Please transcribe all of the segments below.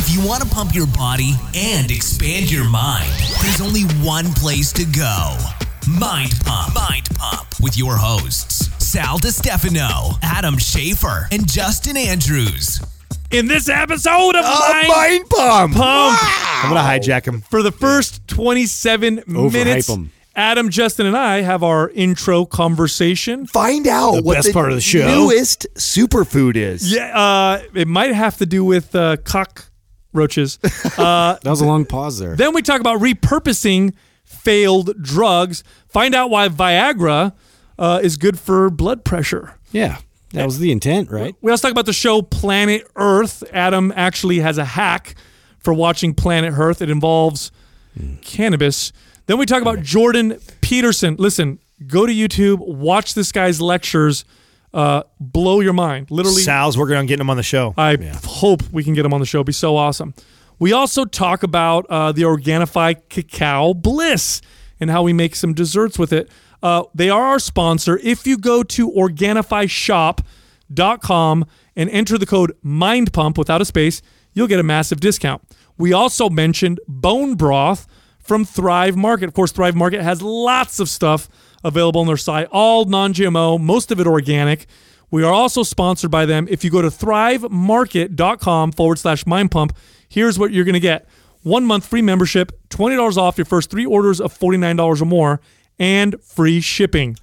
If you want to pump your body and expand your mind, there's only one place to go Mind Pump. Mind Pump with your hosts, Sal DiStefano, Adam Schafer, and Justin Andrews. In this episode of Oh, Mind, mind pump. Pump, I'm gonna hijack him. for the first 27 minutes, 'em. Adam, Justin, and I have our intro conversation. Find out The what best the part of the show. newest superfood is. Yeah, uh, it might have to do with uh, cockroaches. That was a long pause there. then we talk about repurposing failed drugs. Find out why Viagra uh, is good for blood pressure. yeah, that was the intent, right? We also talk about the show Planet Earth. Adam actually has a hack for watching Planet Earth. It involves cannabis. Then we talk about Jordan Peterson. Listen, go to YouTube, watch this guy's lectures. Uh, blow your mind. Literally, Sal's working on getting him on the show. I hope we can get him on the show. It'd be so awesome. We also talk about uh, the Organifi Cacao Bliss and how we make some desserts with it. Uh, they are our sponsor. If you go to OrganifiShop.com and enter the code MINDPUMP without a space, you'll get a massive discount. We also mentioned bone broth from Thrive Market. Of course, Thrive Market has lots of stuff available on their site, all non GMO, most of it organic. We are also sponsored by them. If you go to thrivemarket.com forward slash mind pump, here's what you're going to get one month free membership, $20 off your first three orders of $49 or more, and free shipping.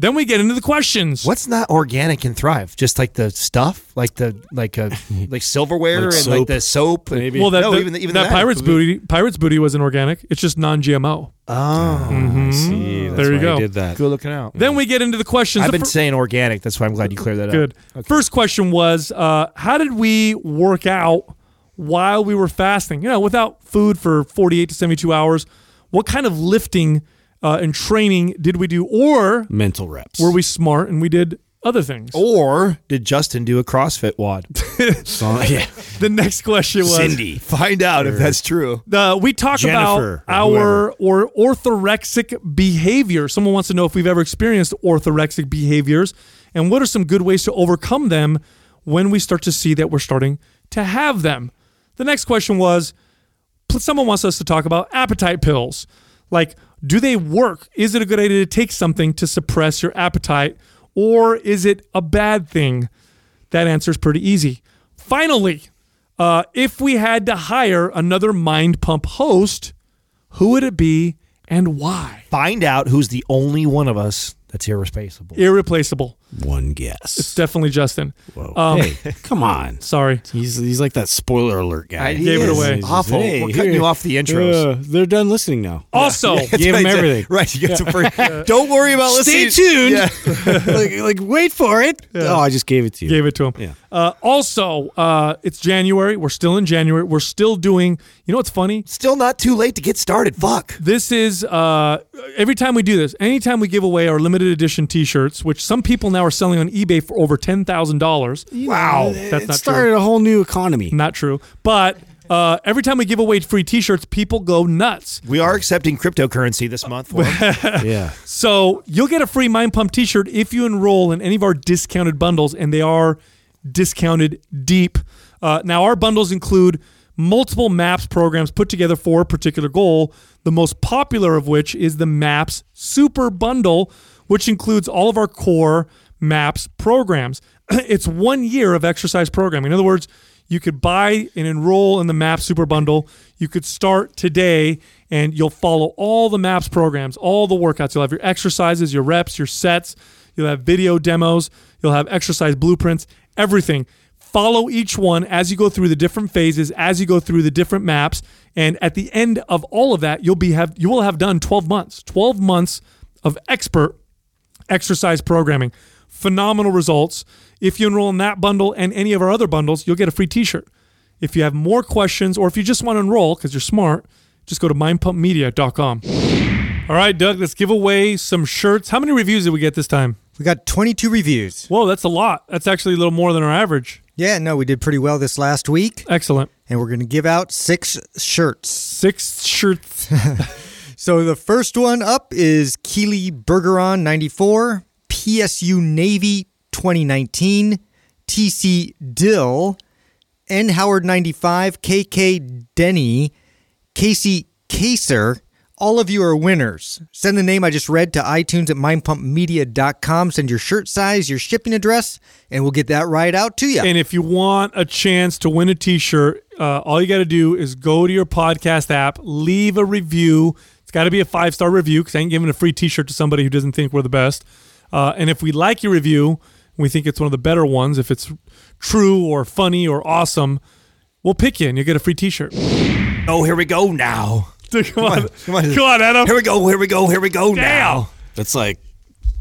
Then we get into the questions. What's not organic and thrive? Just like the stuff, like the like a like silverware Like and like soap, the soap. And, maybe. Well, that, no, the- even even that, pirate's booty, pirate's booty wasn't organic. It's just non-GMO. Oh, I see. That's There you why go. I did that. good looking out. Then we get into the questions. I've The been fir- saying organic. That's why I'm glad you cleared that up. Good. up. First question was, uh, how did we work out while we were fasting? You know, without food for 48 to 72 hours. What kind of lifting uh, and training did we do, or Mental reps. were we smart and we did other things? Or did Justin do a CrossFit WOD? So- yeah. The next question was, Cindy. Find out if that's true. Uh, we talk Jennifer, about our or orthorexic behavior. Someone wants to know if we've ever experienced orthorexic behaviors and what are some good ways to overcome them when we start to see that we're starting to have them. The next question was someone wants us to talk about appetite pills. Like, do they work? Is it a good idea to take something to suppress your appetite or is it a bad thing? That answer is pretty easy. Finally, uh, if we had to hire another Mind Pump host, who would it be and why? Find out who's the only one of us that's irreplaceable. Irreplaceable. One guess. It's definitely Justin. Whoa. Um, hey, come on. Sorry. He's he's like that spoiler alert guy. I- He gave it away. He's just, Awful. hey, We're cutting here- you off the intros. Uh, they're done listening now. Also, Gave him Right, everything. Right. You get some free. Don't worry about listening. Stay tuned. Yeah. like, like, wait for it. Oh, I just gave it to you. gave it to him. Yeah. Uh, also, uh, it's January. We're still in January. We're still doing. You know what's funny? Still not too late to get started. Fuck. This is uh, every time we do this. Anytime we give away our limited edition T-shirts, which some people now are selling on eBay for over ten thousand dollars. Wow. That's it not started a whole new economy. Not true. But uh, every time we give away free T-shirts, people go nuts. We are accepting cryptocurrency this month. For 'em. yeah. So you'll get a free Mind Pump T-shirt if you enroll in any of our discounted bundles, and they are discounted deep. Uh, now our bundles include multiple MAPS programs put together for a particular goal. The most popular of which is the MAPS Super Bundle, which includes all of our core MAPS programs. it's one year of exercise programming. In other words, you could buy and enroll in the MAPS Super Bundle. You could start today and you'll follow all the MAPS programs, all the workouts. You'll have your exercises, your reps, your sets. You'll have video demos. You'll have exercise blueprints, everything. Follow each one as you go through the different phases, as you go through the different maps, and at the end of all of that, you'll be have you will have done 12 months, 12 months of expert exercise programming. Phenomenal results. If you enroll in that bundle and any of our other bundles, you'll get a free t-shirt. If you have more questions or if you just want to enroll because you're smart, just go to mindpumpmedia.com. All right, Doug, let's give away some shirts. How many reviews did we get this time? We got 22 reviews. Whoa, that's a lot. That's actually a little more than our average. Yeah, no, we did pretty well this last week, Excellent. and we're going to give out six shirts. Six shirts. So the first one up is Keely Bergeron 94, PSU Navy 2019, TC Dill, N Howard 95, KK Denny, Casey Kaser. All of you are winners. Send the name I just read to iTunes at mindpumpmedia.com. Send your shirt size, your shipping address, and we'll get that right out to you. And if you want a chance to win a T-shirt, uh, all you got to do is go to your podcast app, leave a review. It's got to be a five star review because I ain't giving a free T-shirt to somebody who doesn't think we're the best. Uh, and if we like your review, we think it's one of the better ones. If it's true or funny or awesome, we'll pick you and you'll get a free T-shirt. Oh, here we go now. come, on, come on. come on, Adam. Here we go. Here we go. Here we go Damn. now. That's like,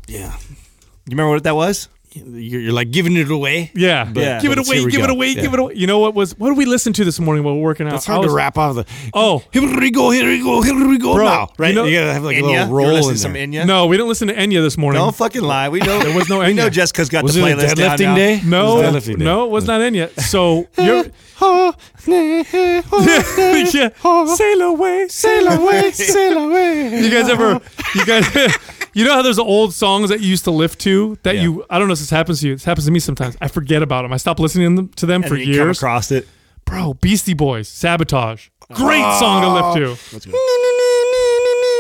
yeah. You remember what that was? You're, you're like giving it away. Yeah, Yeah. Give it away. here we Give it away. Yeah. Give it away. You know what was? What did we listen to this morning while we're working out? It's hard was- to wrap off the. Oh, Here we go. Here we go. Here we go. Bro, now, right? you know- you gotta have like a little roll in to some there. Enya? no, we didn't listen to Enya this morning. Don't fucking lie. We know There was no We know Enya. Jessica's got Was the it a playlist down deadlifting now. day? No, It was deadlifting day. no, it was not in yet. So you're yeah. yeah, sail away, sail away, Sail away. You guys ever? You guys, you know how there's old songs that you used to lift to that Yeah. you? I don't know if this happens to you. This happens to me sometimes. I forget about them. I stopped listening to them And for then you come years. across it. Bro, Beastie Boys, Sabotage, great oh, song to lift to.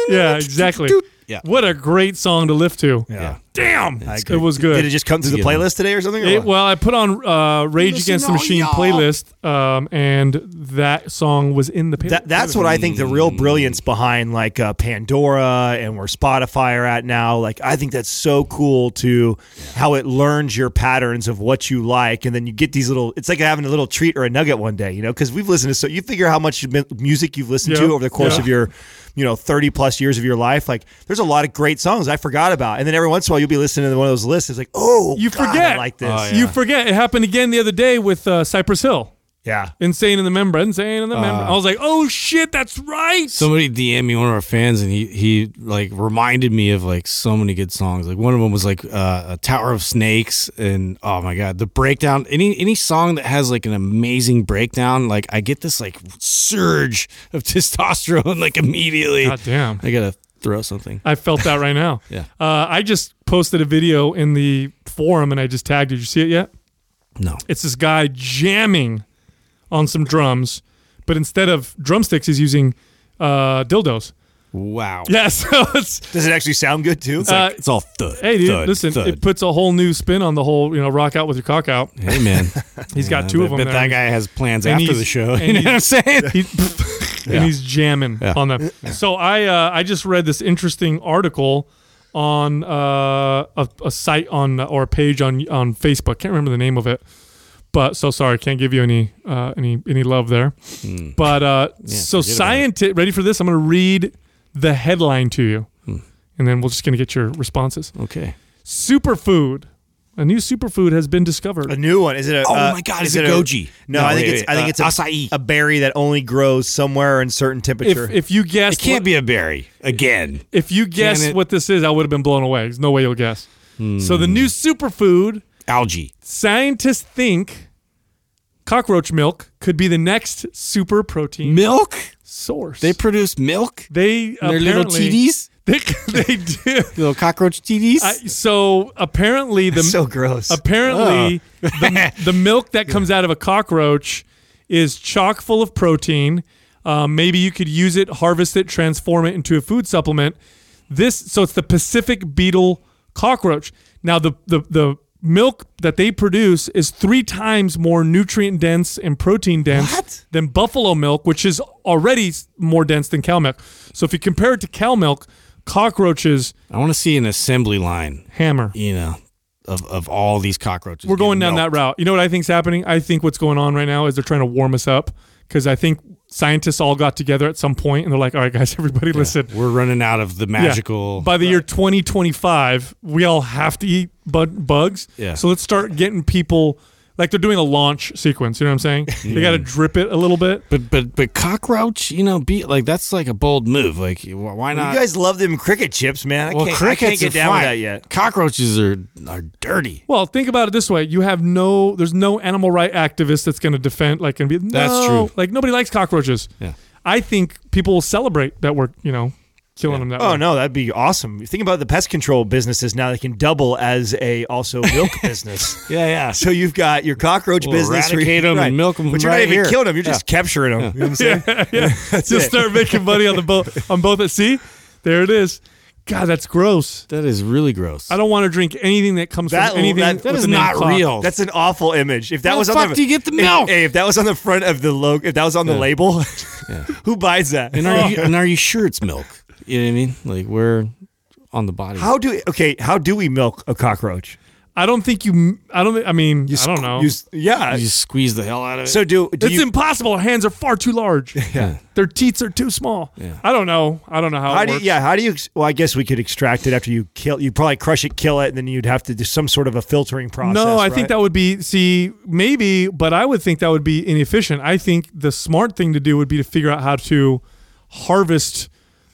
Yeah, exactly. Yeah. What a great song to lift to. Yeah. Damn, it was good. Did it just come through the playlist today or something? or It- well, I put on uh, Rage Against the Machine y'all. playlist, um, and that song was in the. That, that's what I think the real brilliance behind like uh, Pandora and where Spotify are at now. Like I think that's so cool to how it learns your patterns of what you like, and then you get these little. It's like having a little treat or a nugget one day, you know? Because we've listened to so you figure how much you've been- music you've listened Yeah, to over the course yeah. of your, you know, thirty plus years of your life. Like there's a lot of great songs I forgot about, and then every once in a while you'll be listening to one of those lists. It's like, oh, You God, forget. I like this. Oh, yeah. You forget. It happened again the other day with uh, Cypress Hill. Yeah. Insane in the member, insane in the member. I was like, oh shit, that's right. Somebody DM me one of our fans, and he he like reminded me of like so many good songs. Like one of them was like uh, a Tower of Snakes, and oh my god, the breakdown. Any any song that has like an amazing breakdown, like I get this like surge of testosterone like immediately. God damn. I gotta throw something. I felt that right now. Yeah. Uh, I just posted a video in the forum and I just tagged. Did you see it yet? No, It's this guy jamming on some drums, but instead of drumsticks, he's using uh, dildos. wow. Yeah, so it's Does it actually sound good too? uh, It's all thud. hey dude, thud, listen, thud. it puts a whole new spin on the whole you know rock out with your cock out. hey man, He's got two of them But there. that guy has plans And after the show. You know what I'm saying? He- Yeah. and he's jamming Yeah. on them. So I uh, I just read this interesting article on uh, a, a site on or a page on on Facebook. Can't remember the name of it, but so sorry, can't give you any uh, any any love there. But uh, so Hmm. forget about it. scientist, ready for this? I'm going to read the headline to you, Hmm. and then we're just going to get your responses. Okay. Superfood. A new superfood has been discovered. A new one? Is it a? Oh uh, my God, Is is it it a goji? No, No, I think wait, it's. wait, I think uh, it's a, acai. a berry that only grows somewhere in certain temperature. If, if you guess, It can't be a berry again. If you guess what this is, I would have been blown away. There's no way you'll guess. So the new superfood, Algae. scientists think cockroach milk could be the next super protein Milk? source. They produce milk? they Their little TDs? They, they do. Little cockroach TDs? I, so apparently the so gross. apparently the, the milk that comes out of a cockroach is chock full of protein. Um, maybe you could use it, harvest it, transform it into a food supplement. This so it's the Pacific beetle cockroach. Now the the the milk that they produce is three times more nutrient dense and protein dense What? than buffalo milk, which is already more dense than cow milk. So if you compare it to cow milk, cockroaches I want to see an assembly line, hammer. you know, of, of all these cockroaches. We're going getting down that route. You know what I think's happening? I think what's going on right now is they're trying to warm us up because I think scientists all got together at some point and they're like, "All right, guys, everybody, listen." We're running out of the Yeah. magical. By the year 2025, we all have to eat bug- bugs. Yeah. So let's start getting people like they're doing a launch sequence. You know what I'm saying? They got to drip it a little bit. But but but cockroach, you know, be like that's like a bold move. Like why not? you guys love them cricket chips, man. I well, can't, I can't crickets get are down with fine. that yet. Cockroaches are are dirty. Well, think about it this way: you have no, there's no animal right activist that's going to defend, like, and be That's true. Like nobody likes cockroaches. Yeah. I think people will celebrate that we're, you know, killing them that Oh way. no, that'd be awesome. Think about the pest control businesses now; they can double as a also milk business. Yeah, yeah. So you've got your cockroach We'll business, where you- eradicate 'em and milk 'em but you're right not even here. killing them; you're just capturing them. You know what I'm saying? That's Just it. start making money on the both on both. See, there it is. God, that's gross. That is really gross. I don't want to drink anything that comes That- from anything. that- that with is the name not cock. real. That's an awful image. If that How was the on fuck the do you get the if- milk? hey, if that was on the front of the logo, if that was on the label, who buys that? and are you and are you sure it's milk? You know what I mean? Like we're on the body? How do okay? How do we milk a cockroach? I don't think you. I don't. I mean, you I don't know. you yeah. you just squeeze the hell out of it? so do do it's you? impossible. Our hands are far too large. yeah. Their teats are too small. Yeah. I don't know. I don't know how. How it do you, works. yeah? How do you? Well, I guess we could extract it after you kill. You probably crush it, kill it, and then you'd have to do some sort of a filtering process. No, I think that would be see maybe, but I would think that would be inefficient. I think the smart thing to do would be to figure out how to harvest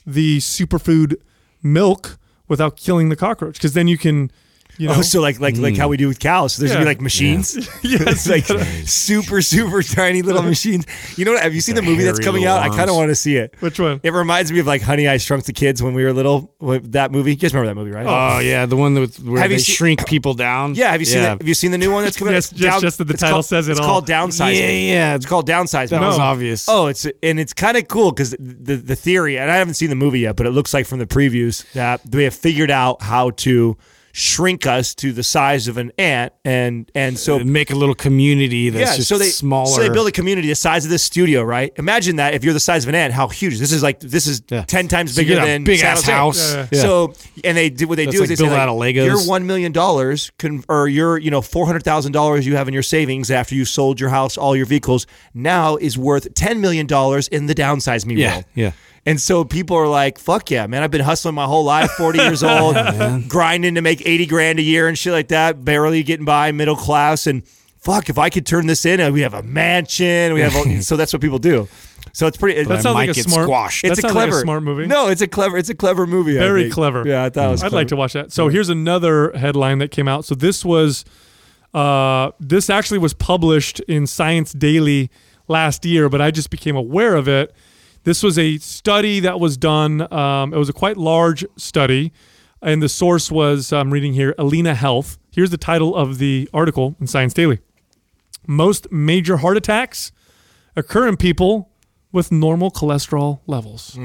the superfood milk without killing the cockroach, because then you can, you oh, know, Oh, so like like like how mm. we do with cows. So there's gonna Yeah. be like machines. Yeah. yes, like super super tiny little machines. You know what? Have you seen the, The movie that's coming little out? I kind of want to see it. which one? It reminds me of like Honey I Shrunk the Kids when we were little. That movie. You guys remember that movie, right? Oh. oh yeah, the one with where Have you they seen- shrink people down. yeah. Have you seen yeah. that? Have you seen the new one that's coming Yes, out? It's just- just that the it's title called- says it It's all. called downsizing. Yeah, yeah. It's called downsizing. That Me. was obvious. Oh, it's and it's kind of cool because the the theory, and I haven't seen the movie yet, but it looks like from the previews that they have figured out how to shrink us to the size of an ant, and and so uh, make a little community that's yeah, just so they smaller. So they build a community the size of this studio, right? Imagine that if you're the size of an ant, how huge this is. Like this is Yeah. ten times So you bigger get a than big San ass house. Yeah, Yeah. So and they do what they That's do like is they say built like, out of Legos. your one million dollars can or your you know four hundred thousand dollars you have in your savings after you sold your house, all your vehicles now is worth ten million dollars in the downsize me Yeah, world. yeah. And so people are like, fuck yeah, man. I've been hustling my whole life, 40 years old, grinding to make 80 grand a year and shit like that, barely getting by, middle class. And fuck, if I could turn this in, and we have a mansion. We have, all, so that's what people do. So it's pretty. That sounds like a get smart. squashed. That it's a sounds like clever, smart movie. No, it's a clever, it's a clever movie. Very think. clever. Yeah, I thought it was. I'd like to watch that. So here's another headline that came out. So this was, uh, this actually was published in Science Daily last year, but I just became aware of it. This was a study that was done. Um, it was a quite large study, and the source was I'm reading here, Allina Health. Here's the title of the article in Science Daily. Most major heart attacks occur in people with normal cholesterol levels.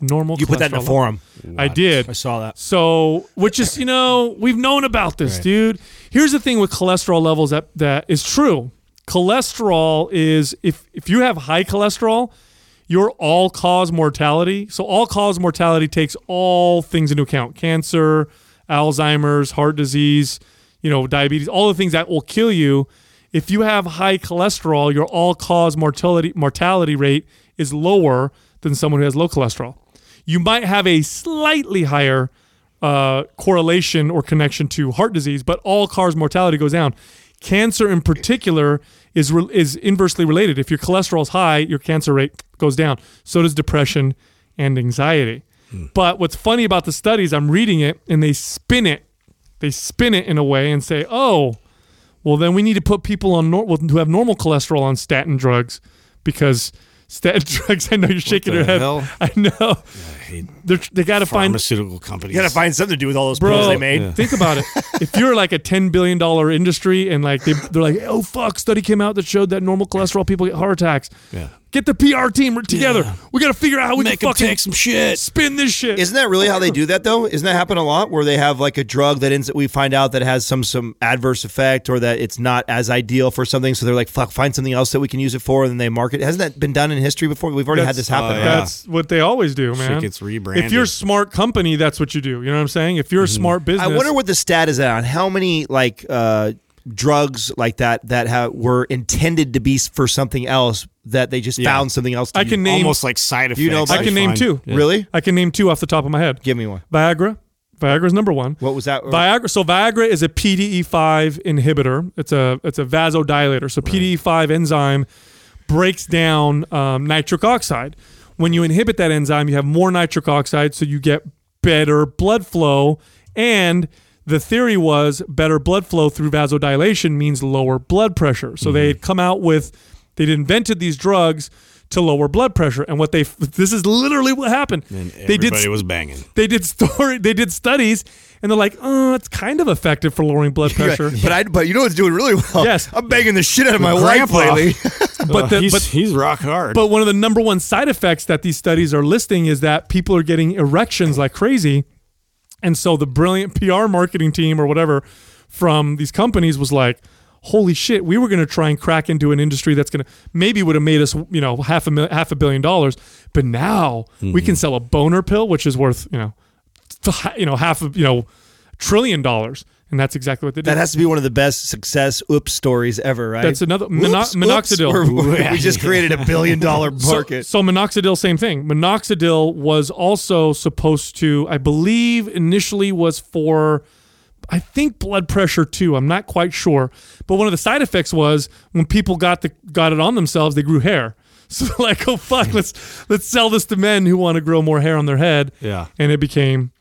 Normal. Hmm. You put that in the forum. I did. I saw that. So, which is, you know, we've known about this, dude. Here's the thing with cholesterol levels that that is true. Cholesterol is if if you have high cholesterol, your all cause mortality. So all cause mortality takes all things into account: cancer, Alzheimer's, heart disease, you know, diabetes, all the things that will kill you. If you have high cholesterol, your all cause mortality mortality rate is lower than someone who has low cholesterol. You might have a slightly higher uh, correlation or connection to heart disease, but all cause mortality goes down. Cancer, in particular, is re- is inversely related. If your cholesterol is high, your cancer rate goes down. So does depression and anxiety. Hmm. But what's funny about the studies, I'm reading it, and they spin it. They spin it in a way and say, "Oh, well, then we need to put people on nor- who have normal cholesterol on statin drugs because statin drugs." I know you're shaking the your head. hell? I know. hate They're, they got to find pharmaceutical companies. You got to find something to do with all those pills they made. think about it. If you're like a ten billion dollar industry and like they, they're like, oh fuck, study came out that showed that normal cholesterol people get heart attacks. Yeah. Get the PR team together. We got to figure out how we Make can them fucking take some shit. spin this shit. Isn't that really how they do that though? Isn't that happen a lot where they have like a drug that ends we find out that has some some adverse effect or that it's not as ideal for something, so they're like, fuck, find something else that we can use it for, and then they market. Hasn't that been done in history before? We've already had this happen. uh, yeah. That's what they always do, man. gets rebranded. If you're a smart company, that's what you do. You know what I'm saying? If you're a smart business, I wonder what the stat is on how many like uh, drugs like that that have, were intended to be for something else that they just Yeah. found something else. To I can name. almost like side effects. you know I can name two. Yeah. Really? I can name two off the top of my head. Give me one. Viagra. Viagra's number one. What was that? Viagra. So Viagra is a PDE5 inhibitor. It's a it's a vasodilator. So PDE5 enzyme breaks down um, nitric oxide. When you inhibit that enzyme, you have more nitric oxide, so you get better blood flow. And the theory was better blood flow through vasodilation means lower blood pressure. So they had come out with They'd invented these drugs to lower blood pressure, and what they this is literally what happened. And they did everybody was banging. they did story they did studies, and they're like, oh, it's kind of effective for lowering blood pressure. But I but you know what's doing really well? Yes. I'm banging the shit out of my wife Grandpa. lately. but uh, the, he's, but he's rock hard. But one of the number one side effects that these studies are listing is that people are getting erections like crazy. And so the brilliant PR marketing team or whatever from these companies was like, holy shit, we were going to try and crack into an industry that's going to maybe would have made us, you know, half a mil- half a billion dollars, but now we can mm-hmm. sell a boner pill which is worth, you know, you know, half of, you know, trillion dollars. And that's exactly what they did. That has to be one of the best success oops stories ever, right? That's another- mono- Oops, minoxidil. oops, we're- just created a billion dollar So- market. So, minoxidil, same thing. Minoxidil was also supposed to, I believe, initially was for, I think blood pressure too. I'm not quite sure, but one of the side effects was when people got the got it on themselves, they grew hair. So like, oh fuck, let's let's sell this to men who want to grow more hair on their head. Yeah. and it became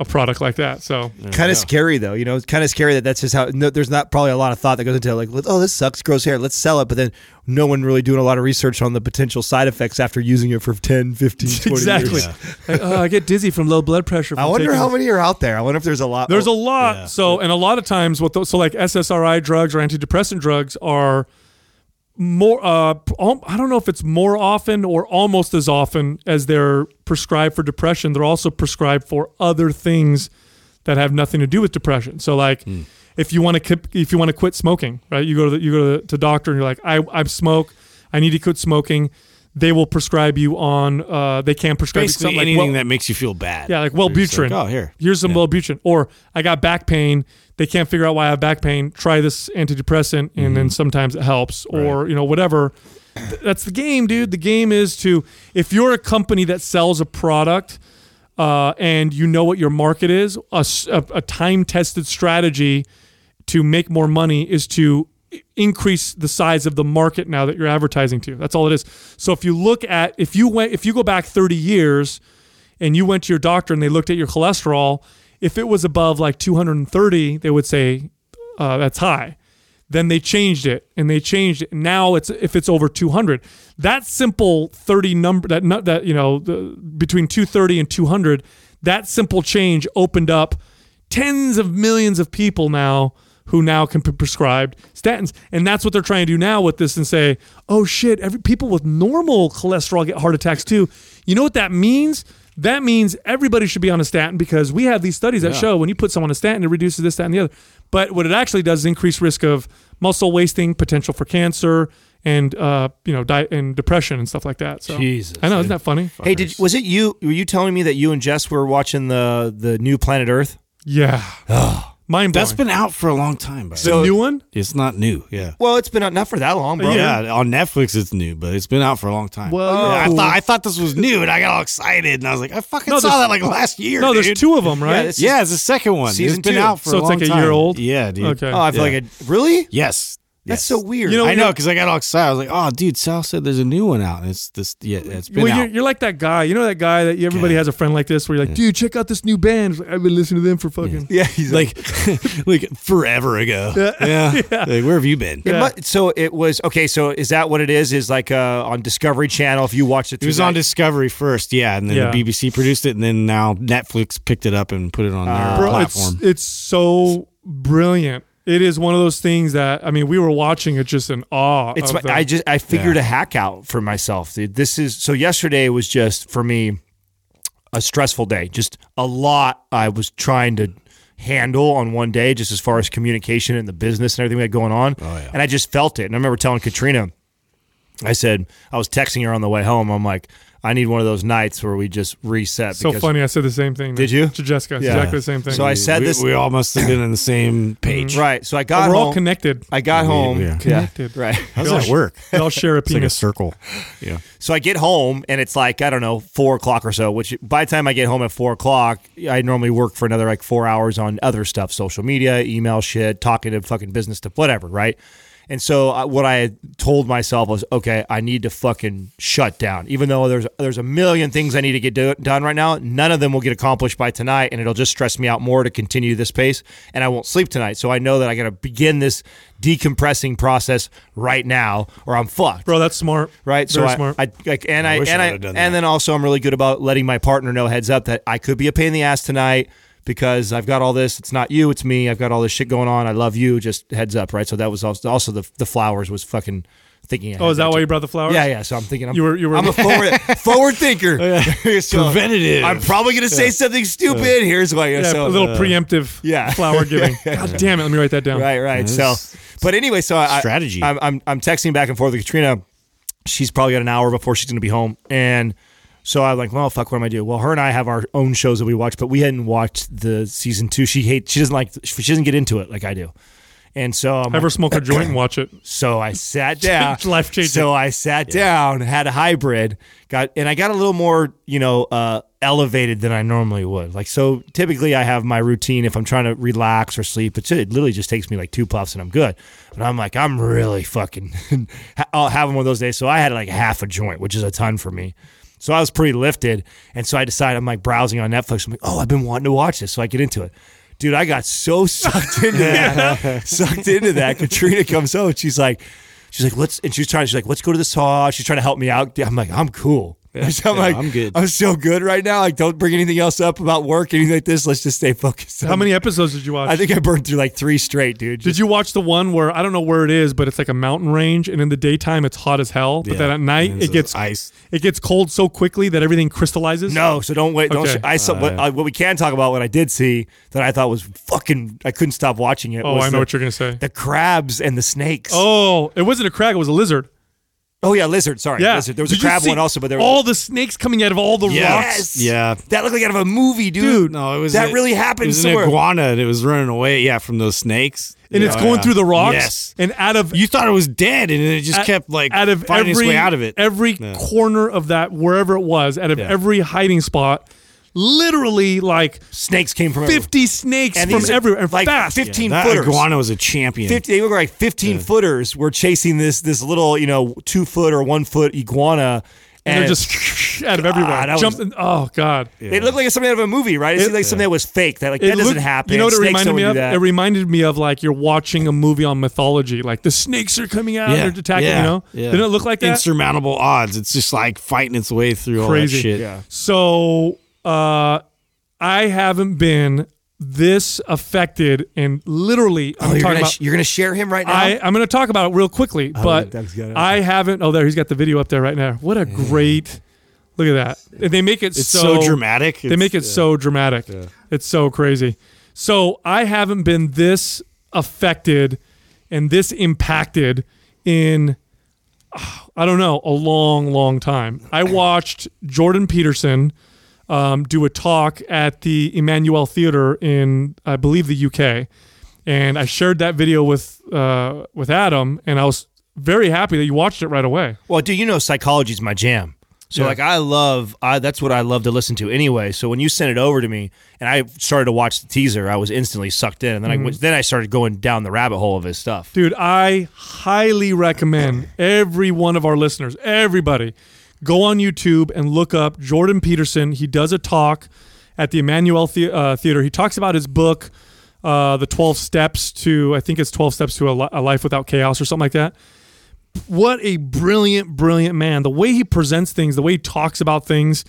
a product like that. So kind of scary though, you know. It's kind of scary that that's just how. No, there's not probably a lot of thought that goes into it. Like, oh, this sucks, gross hair. Let's sell it, but then no one really doing a lot of research on the potential side effects after using it for 10, 15, 20 exactly, years. Like, oh, I get dizzy from low blood pressure. I wonder how this. many are out there. I wonder if there's a lot. There's a lot. So, and a lot of times, what those, so like SSRI drugs or antidepressant drugs are more. Uh, I don't know if it's more often or almost as often as they're prescribed for depression. They're also prescribed for other things that have nothing to do with depression. So, like. If you want to, if you want to quit smoking, right? You go to the, you go to the to doctor and you're like, I I smoke, I need to quit smoking. They will prescribe you on. Uh, they can prescribe you Basically, something like anything well- that makes you feel bad. yeah, like Wellbutrin. like, oh, here. Here's some Wellbutrin. Or I got back pain. They can't figure out why I have back pain. Try this antidepressant, and Mm-hmm. then sometimes it helps. Or you know whatever. That's the game, dude. The game is to if you're a company that sells a product. Uh, and you know what your market is, a, a time tested strategy to make more money is to increase the size of the market now that you're advertising to. That's all it is. So if you look at if you went if you go back 30 years and you went to your doctor and they looked at your cholesterol, if it was above like 230, they would say uh, that's high. Then they changed it and they changed it. Now it's if it's over 200. That simple 30 number that that you know the, between 230 and 200, that simple change opened up tens of millions of people now who now can be prescribed statins. And that's what they're trying to do now with this and say oh shit every people with normal cholesterol get heart attacks too. You know what that means? That means everybody should be on a statin because we have these studies that show when you put someone on a statin it reduces this that and the other. But what it actually does is increase risk of muscle wasting potential for cancer and uh, you know di- and depression and stuff like that. So Jesus, i know isn't that funny? Hey, did was it you? Were you telling me that you and Jess were watching the the new Planet Earth? yeah mind blowing That's been out for a long time, but the new one it's not new. Yeah. Well, it's been out not for that long, bro. Yeah, on Netflix it's new, but it's been out for a long time. Well, Yeah, I thought I thought this was new, and I got all excited, and I was like, I fucking No, saw that like last year. no there's two of them right Yeah, this- Yeah, it's the second one. Season it's been two. out for So a it's like a time. year old? Yeah, dude. Okay. Oh, I feel Yeah. like it. Really? Yes. That's Yes. so weird. You know, I know because I got all excited. I was like, "Oh, dude, Sal said there's a new one out." And it's this. Yeah, it's been well, you're, out. you're like that guy. You know that guy that everybody Yeah. has a friend like this where you're like, dude, check out this new band. Like, I've been listening to them for fucking. yeah, he's like. like, like forever ago. Yeah. Like, where have you been? It so it was okay. So is that what it is? Is like uh, on Discovery Channel? If you watch it, It was on Discovery first, yeah, and then Yeah. the BBC produced it, and then now Netflix picked it up and put it on their Bro, platform. it's it's so brilliant. It is one of those things that I mean, we were watching it just in awe. It's of my, the- I just I figured Yeah. a hack out for myself. Dude. This is so yesterday was just for me a stressful day. Just a lot I was trying to handle on one day, just as far as communication and the business and everything we had going on. Oh, yeah. And I just felt it. And I remember telling Katrina, I said I was texting her on the way home. I'm like, I need one of those nights where we just reset. so funny. I said the same thing. Did you? to Jessica? Yeah. Exactly the same thing. So I said we, this we all must have been on the same mm-hmm. page. right. So I But got we're home. all connected. I got We- home. yeah. Yeah. Connected. Right. How does that work? We all share a It's like a circle. Yeah. So I get home and it's like I don't know four o'clock or so. Which by the time I get home at four o'clock, I normally work for another like four hours on other stuff, social media, email shit, talking to fucking business stuff, whatever, right? And so uh, what I had told myself was, okay, I need to fucking shut down. Even though there's there's a million things I need to get do- done right now, none of them will get accomplished by tonight, and it'll just stress me out more to continue this pace, and I won't sleep tonight. So I know that I got to begin this decompressing process right now, or I'm fucked. Bro, that's smart. Right, so I, smart. I, like, and I, wish and I I, and that. then also I'm really good about letting my partner know heads up that I could be a pain in the ass tonight because I've got all this. It's not you, it's me. I've got all this shit going on. I love you. Just heads up, right? So that was also, also the the flowers was fucking thinking. oh, is that why you brought the flowers? Yeah, yeah. So I'm thinking I'm, You were- you were- I'm a forward forward thinker. Oh, so Preventative. I'm probably gonna say something stupid. Here's why. Yeah, so, a little uh, preemptive yeah. flower giving. God damn it. Let me write that down. Right, right. So, but anyway, so I, Strategy. I'm, I'm I'm texting back and forth with Katrina. She's probably got an hour before she's going to be home, and so I'm like, well, fuck, what am I doing? Well, her and I have our own shows that we watch, but we hadn't watched the season two. She hates. She doesn't like. She doesn't get into it like I do. And so I'm Have her like- smoke a joint and watch it. so I sat down. Life-changing. So I sat down, had a hybrid, got and I got a little more, you know, uh, elevated than I normally would. Like so, typically I have my routine if I'm trying to relax or sleep. It's, it literally just takes me like two puffs and I'm good. But I'm like I'm really fucking I'll have one of those days. So I had like half a joint, which is a ton for me. So I was pretty lifted, and so I decided I'm like browsing on Netflix. I'm like, oh, I've been wanting to watch this, so I get into it. Dude, I got so sucked into that, sucked into that. Katrina comes home, and she's like, she's like, let's, and she's trying, she's like, let's go to the saw. She's trying to help me out. I'm like, I'm cool. I'm like, I'm good. I'm so good right now. Like, don't bring anything else up about work, anything like this. Let's just stay focused. How many episodes did you watch? I think I burned through like three straight, dude. Did you watch the one where I don't know where it is, but it's like a mountain range, and in the daytime it's hot as hell, but Yeah. then at night it gets ice. It gets cold so quickly that everything crystallizes. No, so don't wait. Don't Okay. I saw what, uh, what we can talk about. What I did see that I thought was fucking. I couldn't stop watching it. Oh, I know the, what you're gonna say. The crabs and the snakes. Oh, it wasn't a crab; it was a lizard. Oh, yeah, lizard. Sorry, Yeah, lizard. There was Did a crab one also, but there was all the snakes coming out of all the rocks. Yeah. That looked like out of a movie, dude. Dude, No, it was that a- really It happened was somewhere. an iguana and it was running away. Yeah, from those snakes. and it's Yeah, going yeah. through the rocks. Yes. and out of You thought it was dead, and it just out- kept like out of finding every its way out of it. every Yeah. corner of that wherever it was, out of Yeah. every hiding spot, literally like Snakes came from everywhere. fifty snakes And from these are everywhere, and like fast. 15 that footers. iguana was a champion. 50, they were like 15 footers were chasing this this little, you know, two foot or one foot iguana. and they're just out of everywhere. Ah, that was- Jumping. Oh god. They look like something out of a movie, right? It, seemed like something that was fake. That like It that doesn't looked- happen. You know what it Snakes reminded don't me do of? that. It reminded me of like you're watching a movie on mythology. Like the snakes are coming out, Yeah, they're attacking. yeah, you know, yeah. didn't it look like that? Insurmountable odds. It's just like fighting its way through Crazy. all that shit. Yeah. So uh, I haven't been this affected, and literally, Oh, I'm you're talking gonna, about. you're gonna share him right now. I, I'm going to talk about it real quickly, but Doug's got it. I haven't. Oh, there he's got the video up there right now. What a great look at that! And they make it It's so, so, dramatic. They make it so dramatic. It's so crazy. So I haven't been this affected and this impacted in I don't know a long, long time. I watched Jordan Peterson um, do a talk at the Emmanuel Theater in I believe the UK, and I shared that video with uh, with Adam, and I was very happy that you watched it right away. Well, do you know psychology is my jam? So Yeah. like I love I that's what I love to listen to anyway. So when you sent it over to me and I started to watch the teaser, I was instantly sucked in, and then I went, then I started going down the rabbit hole of his stuff. Dude, I highly recommend every one of our listeners, everybody, go on YouTube and look up Jordan Peterson. He does a talk at the Emmanuel the- uh, Theater. He talks about his book, uh, The 12 Steps to, I think it's 12 Steps to a, Li- a Life Without Chaos or something like that. What a brilliant, brilliant man. The way he presents things, the way he talks about things,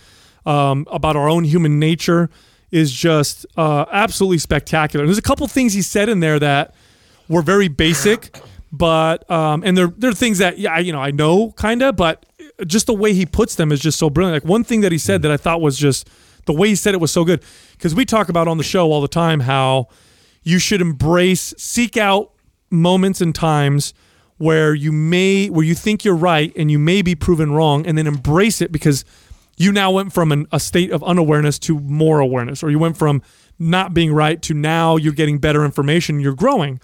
um, about our own human nature is just uh, absolutely spectacular. And there's a couple things he said in there that were very basic, but um, and they're they're things that yeah, you know, I know kind of, but just the way he puts them is just so brilliant. Like one thing that he said hmm. that I thought was just the way he said it was so good because we talk about on the show all the time how you should embrace, seek out moments and times where you may where you think you're right and you may be proven wrong and then embrace it because you now went from an, a state of unawareness to more awareness or you went from not being right to now you're getting better information you're growing.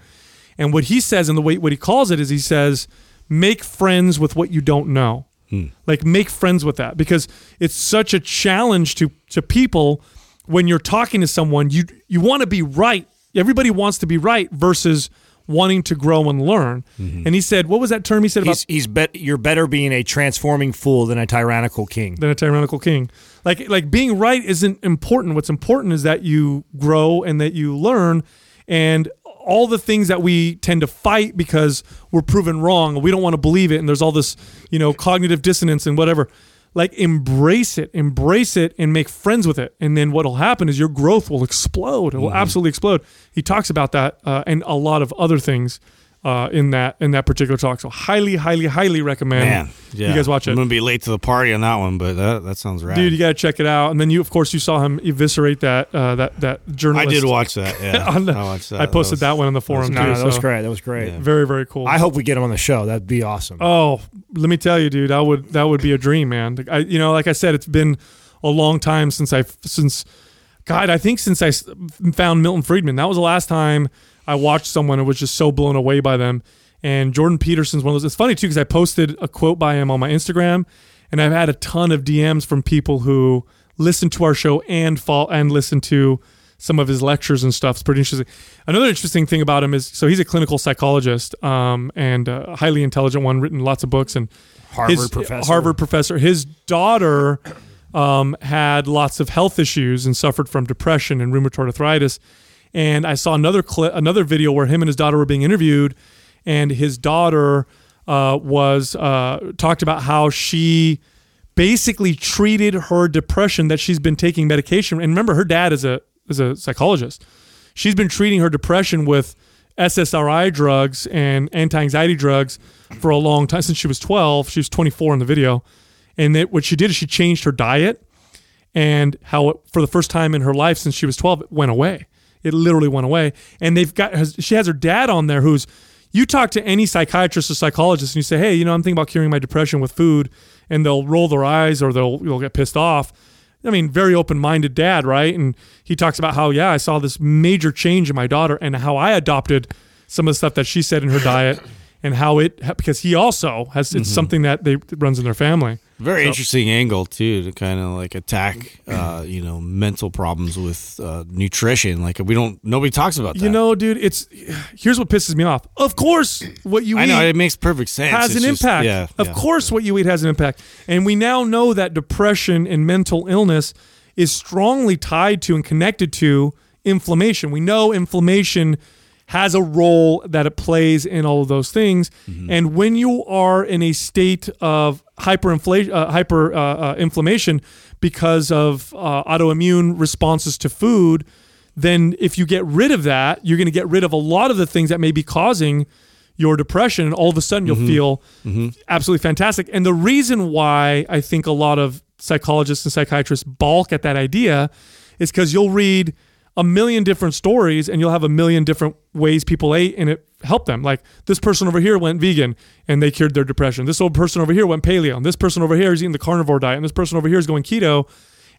And what he says and the way what he calls it is he says make friends with what you don't know Hmm. like make friends with that because it's such a challenge to to people when you're talking to someone you you want to be right everybody wants to be right versus wanting to grow and learn. Mm-hmm. And he said, what was that term he said about He's he's bet you're better being a transforming fool than a tyrannical king. than a tyrannical king. Like like being right isn't important. What's important is that you grow and that you learn and all the things that we tend to fight because we're proven wrong we don't want to believe it and there's all this, you know, cognitive dissonance and whatever. Like embrace it, embrace it and make friends with it. And then what'll happen is your growth will explode. It will absolutely explode. He talks about that uh, and a lot of other things uh, in that in that particular talk. So highly, highly, highly recommend Man, yeah. you guys watch it. I'm gonna be late to the party on that one, but that that sounds right. Dude, you gotta check it out. And then you, of course, you saw him eviscerate that uh, that that journalist. I did watch that. Yeah, on the- I watched that. I posted was- that, one on the forum No, too. no, that was so great. That was great. Yeah. Very, very cool. I hope we get him on the show. That'd be awesome. oh, let me tell you, dude, that would that would be a dream, man. Like, I, you know, like I said, it's been a long time since I since, God, I think since I found Milton Friedman. That was the last time I watched someone and was just so blown away by them. And Jordan Peterson's one of those. It's funny too because I posted a quote by him on my Instagram, and I've had a ton of DMs from people who listen to our show and fall and listen to some of his lectures and stuff. It's pretty interesting. Another interesting thing about him is so he's a clinical psychologist um, and a highly intelligent one, written lots of books and Harvard his- professor. Harvard professor. His daughter um, had lots of health issues and suffered from depression and rheumatoid arthritis. And I saw another clip, another video where him and his daughter were being interviewed, and his daughter uh, was uh, talked about how she basically treated her depression that she's been taking medication. And remember, her dad is a is a psychologist. She's been treating her depression with SSRI drugs and anti-anxiety drugs for a long time since she was 12. She was 24 in the video, and that what she did is she changed her diet, and how it, for the first time in her life since she was 12, it went away. It literally went away. And they've got she has her dad on there who's you talk to any psychiatrist or psychologist and you say, hey, you know, I'm thinking about curing my depression with food, and they'll roll their eyes or they'll they'll get pissed off. I mean, very open minded dad, right? And he talks about how, yeah, I saw this major change in my daughter and how I adopted some of the stuff that she said in her diet and how it, because he also has, it's something that they that runs in their family. Very interesting angle too to kind of like attack, uh, you know, mental problems with uh, nutrition. Like we don't, nobody talks about that. You know, dude, it's, here's what pisses me off. Of course, what you I eat. know it makes perfect sense. has It's an just- impact. Yeah, of yeah. course, what you eat has an impact. And we now know that depression and mental illness is strongly tied to and connected to inflammation. We know inflammation has a role that it plays in all of those things. Mm-hmm. And when you are in a state of hyperinflation, uh, hyper uh, uh, inflammation because of uh, autoimmune responses to food, then if you get rid of that, you're going to get rid of a lot of the things that may be causing your depression, and all of a sudden you'll feel absolutely fantastic. And the reason why I think a lot of psychologists and psychiatrists balk at that idea is because you'll read a million different stories and you'll have a million different ways people ate and it helped them. Like this person over here went vegan and they cured their depression. This old person over here went paleo. And this person over here is eating the carnivore diet. And this person over here is going keto.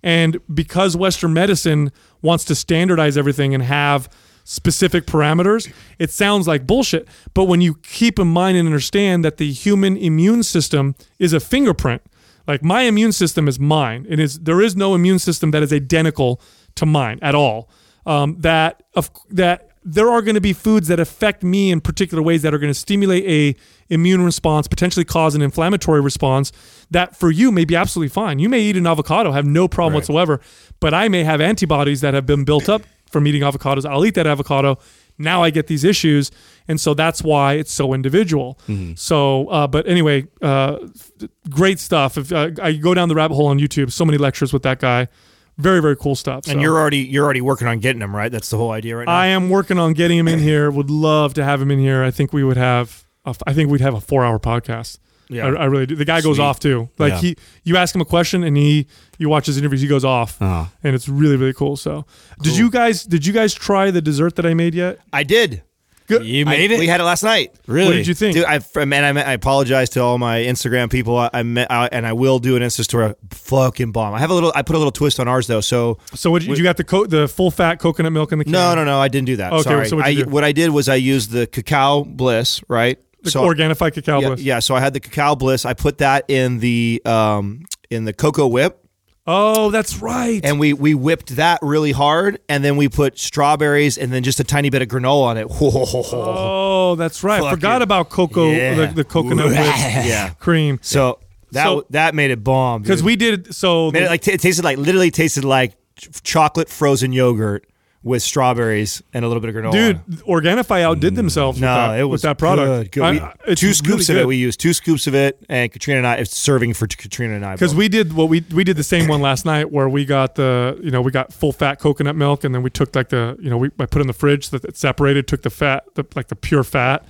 And because Western medicine wants to standardize everything and have specific parameters, it sounds like bullshit. But when you keep in mind and understand that the human immune system is a fingerprint, like my immune system is mine. It is there is no immune system that is identical to mine at all. Um, that of that there are going to be foods that affect me in particular ways that are going to stimulate a immune response, potentially cause an inflammatory response that for you may be absolutely fine. You may eat an avocado, have no problem whatsoever, but I may have antibodies that have been built up from eating avocados. I'll eat that avocado. Now I get these issues, and so that's why it's so individual. So, uh, but anyway, uh, great stuff. If uh, I go down the rabbit hole on YouTube, so many lectures with that guy. Very very cool stuff. and So- you're already you're already working on getting them right. That's the whole idea right now. I am working on getting him in here. Would love to have him in here. I think we would have. A, I think we'd have a four-hour podcast. Yeah. I, I really do. The guy goes off too. Like Yeah. he, you ask him a question and he, you watch his interviews. He goes off, Uh-huh. and it's really really cool. So, did you guys did you guys try the dessert that I made yet? I did. Good. You I- made it. We had it last night. really? What did you think? Dude, I, I- man, I, I apologize to all my Instagram people. I, I, met, I and I will do an Insta story. Fucking bomb. I have a little. I put a little twist on ours though. So so what did you, you got the co- the full fat coconut milk in the can? no, no, no. I didn't do that. Okay, Sorry. so what'd I, what I did was I used the cacao bliss. Right. The so Organifi cacao yeah, bliss. yeah. So I had the cacao bliss. I put that in the um in the cocoa whip. Oh, that's right. and we we whipped that really hard, and then we put strawberries and then just a tiny bit of granola on it. oh, that's right. I Fucking- forgot about cocoa, Yeah. the, the coconut whip Yeah. cream. So that So- that made it bomb Because we did so. made it like it tasted like literally tasted like ch- chocolate frozen yogurt with strawberries and a little bit of granola. dude, Organifi outdid themselves. no, with that, it was that product. Good, good. I- We- two scoops really of it. We used two scoops of it, and Katrina and I. It's serving for Katrina and I Because we did what we we did the same one last night where we got the you know we got full fat coconut milk and then we took like the you know we I put it in the fridge so that it separated took the fat the, like the pure fat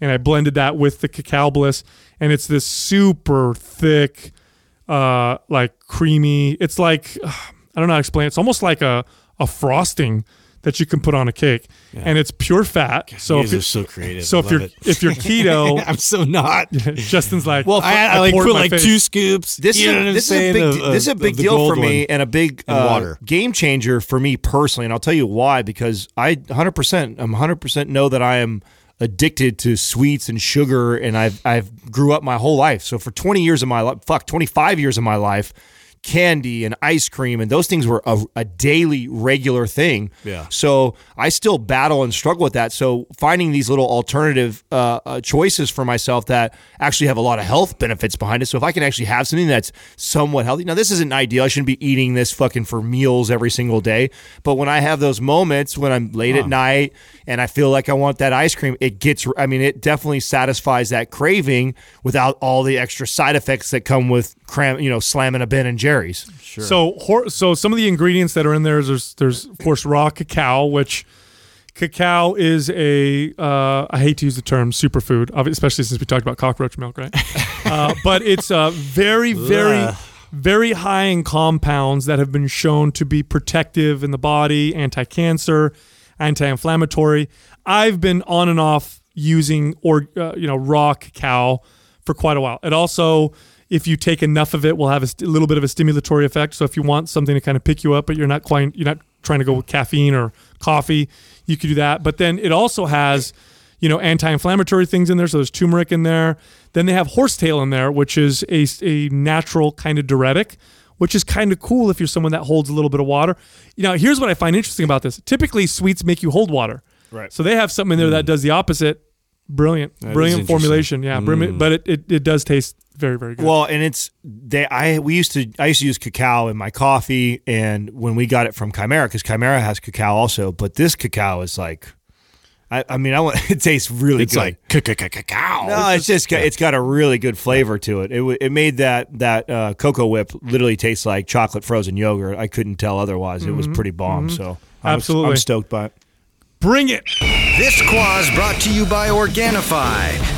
and I blended that with the cacao bliss and it's this super thick uh like creamy it's like I don't know how to explain it. it's almost like a a frosting that you can put on a cake and it's pure fat so you if you are so creative. so I if you're it. if you're keto I'm so not. Justin's like Well, I, I like put like face. two scoops. This, you is, know a, what I'm this is a saying, big, of- this is a big deal for me and a big And uh, water. game changer for me personally. And I'll tell you why because I 100% I'm 100% know that I am addicted to sweets and sugar and I've I've grew up my whole life. So for 20 years of my life, fuck, 25 years of my life, candy and ice cream and those things were a, a daily regular thing. Yeah. So I still battle and struggle with that. So finding these little alternative uh, uh, choices for myself that actually have a lot of health benefits behind it. So if I can actually have something that's somewhat healthy. Now this isn't ideal. I shouldn't be eating this fucking for meals every single day. But when I have those moments when I'm late at night and I feel like I want that ice cream, it gets. I mean, it definitely satisfies that craving without all the extra side effects that come with cram. You know, slamming a Ben and Jerry's. So, hor- so some of the ingredients that are in there is there's, there's of course raw cacao, which cacao is a uh, I hate to use the term superfood, especially since we talked about cockroach milk, right? uh, but it's uh, very, very, very high in compounds that have been shown to be protective in the body, anti-cancer, anti-inflammatory. I've been on and off using or uh, you know raw cacao for quite a while. It also if you take enough of it will have a st- little bit of a stimulatory effect. So if you want something to kind of pick you up but you're not quite you're not trying to go with caffeine or coffee, you could do that. But then it also has you know anti-inflammatory things in there. So there's turmeric in there. Then they have horsetail in there, which is a, a natural kind of diuretic which is kind of cool if you're someone that holds a little bit of water. You know, here's what I find interesting about this. Typically, sweets make you hold water. Right. So they have something in there that mm. does the opposite. Brilliant, That is brilliant formulation. Yeah, brilliant, mm. but it, it, it does taste very very good. Well, and it's they. I we used to I used to use cacao in my coffee, and when we got it from Kimera, because Kimera has cacao also, but this cacao is like, I, I mean, I want it tastes really It's good. like cacao. no, it's just got, it's got a really good flavor to it. It it made that that uh, cocoa whip literally taste like chocolate frozen yogurt. I couldn't tell otherwise. It was pretty bomb. So I'm, Absolutely. I'm stoked by it. Bring it. This Quah's brought to you by Organifi.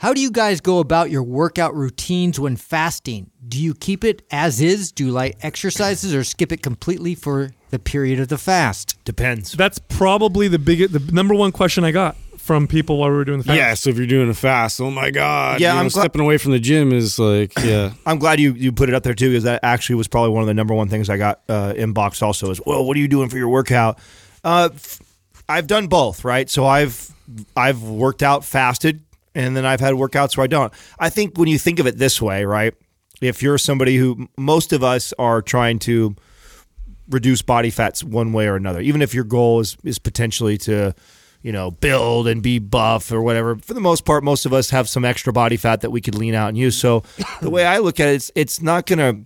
How do you guys go about your workout routines when fasting? Do you keep it as is, do light exercises, or skip it completely for the period of the fast? Depends. That's probably the biggest, the number one question I got from people while we were doing the fast. Yeah, so if you're doing a fast, oh my god, Yeah, you know, I'm gla- stepping away from the gym is like, yeah, I'm glad you, you put it up there too, because that actually was probably one of the number one things I got uh, inboxed also is, well, what are you doing for your workout? Uh, f- I've done both, right? So I've I've worked out fasted, and then I've had workouts where I don't. I think when you think of it this way, right? If you're somebody who most of us are trying to reduce body fats one way or another, even if your goal is is potentially to you know build and be buff or whatever. For the most part, most of us have some extra body fat that we could lean out and use. So the way I look at it, it's it's not gonna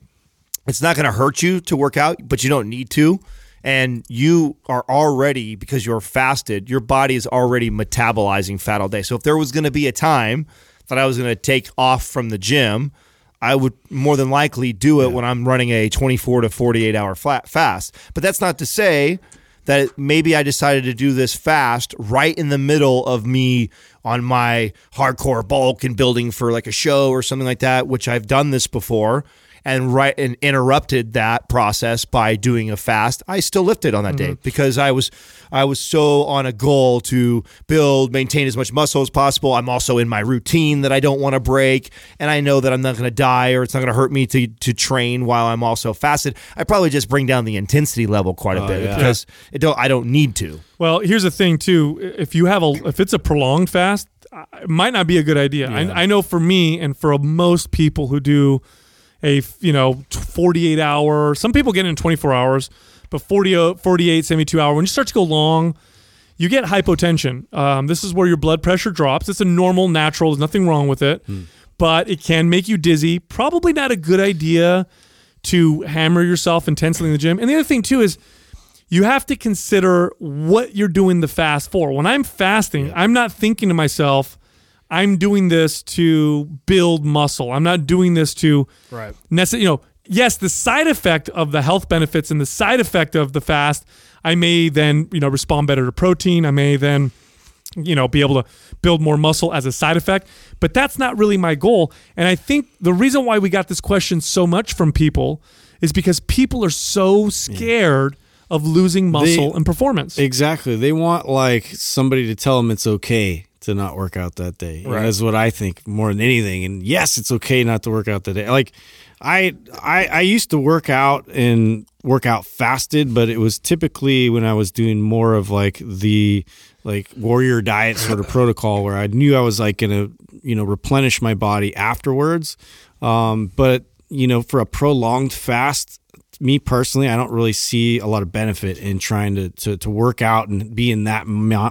it's not gonna hurt you to work out, but you don't need to. And you are already because you're fasted, your body is already metabolizing fat all day. So if there was going to be a time that I was going to take off from the gym, I would more than likely do it when I'm running a 24 to 48 hour flat fast. But that's not to say that maybe I decided to do this fast right in the middle of me on my hardcore bulk and building for like a show or something like that, which I've done this before. And right and interrupted that process by doing a fast, I still lifted on that day mm-hmm. because I was I was so on a goal to build, maintain as much muscle as possible. I'm also in my routine that I don't want to break, and I know that I'm not going to die or it's not going to hurt me to to train while I'm also fasted. I probably just bring down the intensity level quite a oh, bit yeah. because it don't I don't need to. Well, here's the thing too. If you have a, if it's a prolonged fast, it might not be a good idea. I, I know for me and for most people who do a you know 48 hour, some people get in 24 hours, but 40, o- 48, 72 hour. When you start to go long, you get hypotension. Um, this is where your blood pressure drops. It's a normal, natural. There's nothing wrong with it, but it can make you dizzy. Probably not a good idea to hammer yourself intensely in the gym. And the other thing too is you have to consider what you're doing the fast for. When I'm fasting, I'm not thinking to myself, I'm doing this to build muscle. I'm not doing this to Right. necess- you know, yes, the side effect of the health benefits and the side effect of the fast, I may then, you know, respond better to protein. I may then you know, be able to build more muscle as a side effect. But that's not really my goal. And I think the reason why we got this question so much from people is because people are so scared of losing muscle and performance. Exactly. They want like somebody to tell them it's okay to not work out that day. Right. That's what I think more than anything. And yes, it's okay not to work out that day. Like I I I used to work out and work out fasted, but it was typically when I was doing more of like the like warrior diet sort of protocol where I knew I was like gonna, you know, replenish my body afterwards. Um, but you know, for a prolonged fast, me personally, I don't really see a lot of benefit in trying to to, to work out and be in that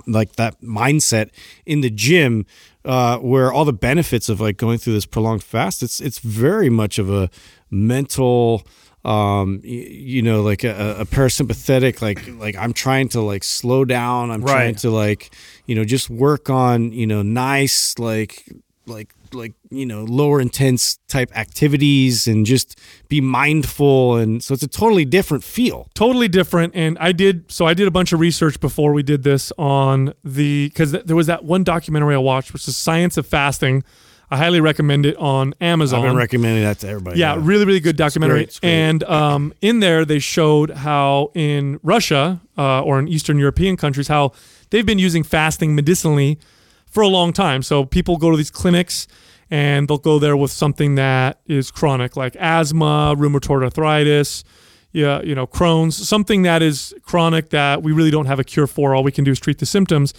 like that mindset in the gym, uh, where all the benefits of like going through this prolonged fast, it's it's very much of a mental um you know like a, a parasympathetic like like i'm trying to like slow down. I'm trying to like you know just work on you know nice like like like you know lower intense type activities and just be mindful. And so it's a totally different feel. Totally different. And i did so i did a bunch of research before we did this on the because there was that one documentary i watched which is science of fasting. I highly recommend it on amazon. I've been recommending that to everybody yeah, really, really good documentary. great, it's great. And um, in there, they showed how in Russia uh, or in Eastern European countries, how they've been using fasting medicinally for a long time. So people go to these clinics and they'll go there with something that is chronic, like asthma, rheumatoid arthritis, yeah, you know, Crohn's, something that is chronic that we really don't have a cure for. All we can do is treat the symptoms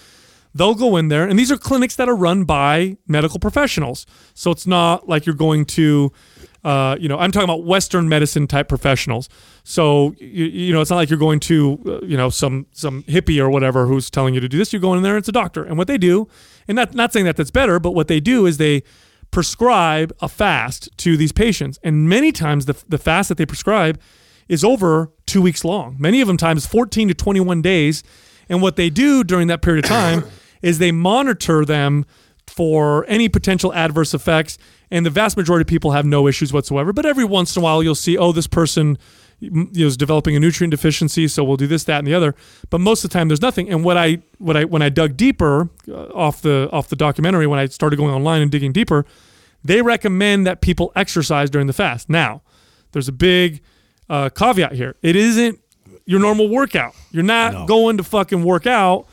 they'll go in there and these are clinics that are run by medical professionals so it's not like you're going to uh, you know i'm talking about western medicine type professionals. So you, you know it's not like you're going to uh, you know some some hippie or whatever who's telling you to do this. You're going in there it's a doctor. And what they do and not not saying that that's better but what they do is they prescribe a fast to these patients. And many times the, the fast that they prescribe is over two weeks long. Many of them times 14 to 21 days. And what they do during that period of time is they monitor them for any potential adverse effects. And the vast majority of people have no issues whatsoever. But every once in a while, you'll see, oh, this person you know, is developing a nutrient deficiency, so we'll do this, that, and the other. But most of the time, there's nothing. And what I, what I, when I dug deeper uh, off the off the documentary, when I started going online and digging deeper, they recommend that people exercise during the fast. Now, there's a big uh, caveat here. It isn't your normal workout. You're not going to fucking work out.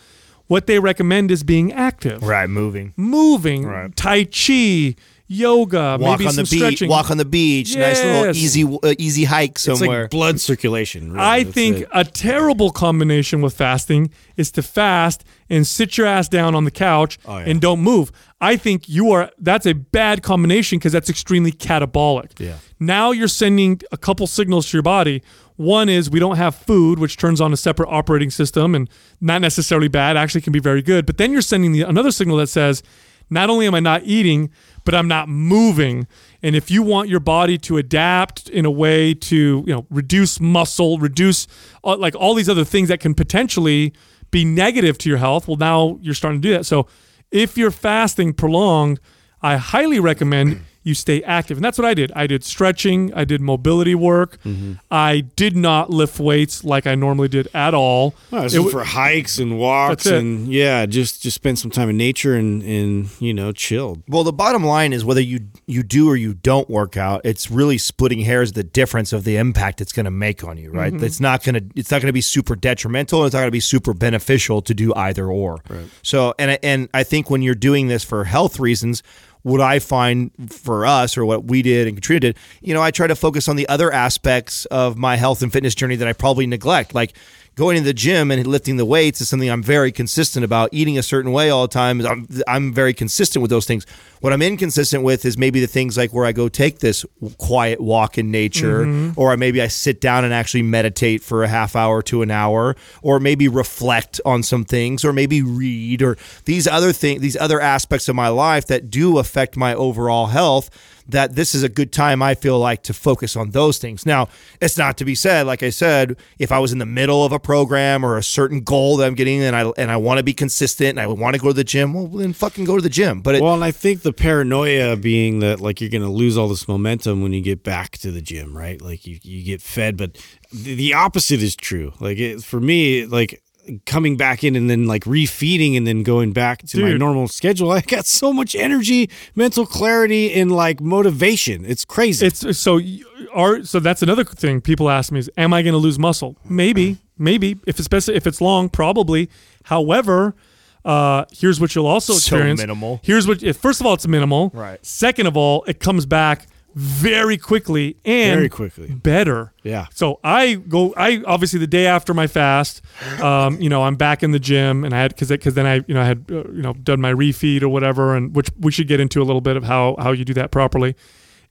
What they recommend is being active, Right, moving. moving, Right. tai chi, yoga, Walk maybe on some the beach. stretching. Walk on the beach. Nice little easy uh, easy hike it's somewhere. like blood circulation really. I That's think it. a terrible combination with fasting is to fast and sit your ass down on the couch Oh, yeah. and don't move. I think you are that's a bad combination because that's extremely catabolic. Yeah. Now you're sending a couple signals to your body. One is we don't have food, which turns on a separate operating system and not necessarily bad, actually can be very good. But then you're sending the, another signal that says, not only am I not eating, but I'm not moving. And if you want your body to adapt in a way to, you know, reduce muscle, reduce uh, like all these other things that can potentially be negative to your health, well, now you're starting to do that. So if you're fasting prolonged, I highly recommend you stay active. And that's what I did. I did stretching, I did mobility work. Mm-hmm. I did not lift weights like I normally did at all. Well, it's It w- for hikes and walks and yeah, just just spend some time in nature and and you know chilled. Well, the bottom line is whether you you do or you don't work out, it's really splitting hairs the difference of the impact it's going to make on you, right? It's not going to it's not going to be super detrimental, it's not going to be super beneficial to do either or. So, and I- and I think when you're doing this for health reasons, what I find for us or what we did and Katrina did, you know, I try to focus on the other aspects of my health and fitness journey that I probably neglect, like going to the gym and lifting the weights is something I'm very consistent about. Eating a certain way all the time, I'm, I'm very consistent with those things. What I'm inconsistent with is maybe the things like where I go take this quiet walk in nature, mm-hmm. or maybe I sit down and actually meditate for a half hour to an hour, or maybe reflect on some things, or maybe read, or these other things, these other aspects of my life that do affect my overall health that this is a good time I feel like to focus on those things. Now, it's not to be said, like I said, if I was in the middle of a program or a certain goal that I'm getting and I and I want to be consistent and I want to go to the gym, well then fucking go to the gym. But it, Well, and I think the paranoia being that like you're going to lose all this momentum when you get back to the gym, right? Like you, you get fed, but the, opposite is true. Like it, for me, like coming back in and then like refeeding and then going back to my normal schedule, I got so much energy, mental clarity, and like motivation. It's crazy. It's so y- are so that's another thing people ask me is am I going to lose muscle? Maybe, maybe if it's especially if it's long, probably. However, uh, here's what you'll also So experience. minimal. Here's what if, first of all it's minimal. Right. Second of all, it comes back very quickly and Very quickly. better. Yeah. So I go. I obviously the day after my fast, um, you know, I'm back in the gym, and I had because because then I you know I had uh, you know done my refeed or whatever, and which we should get into a little bit of how how you do that properly.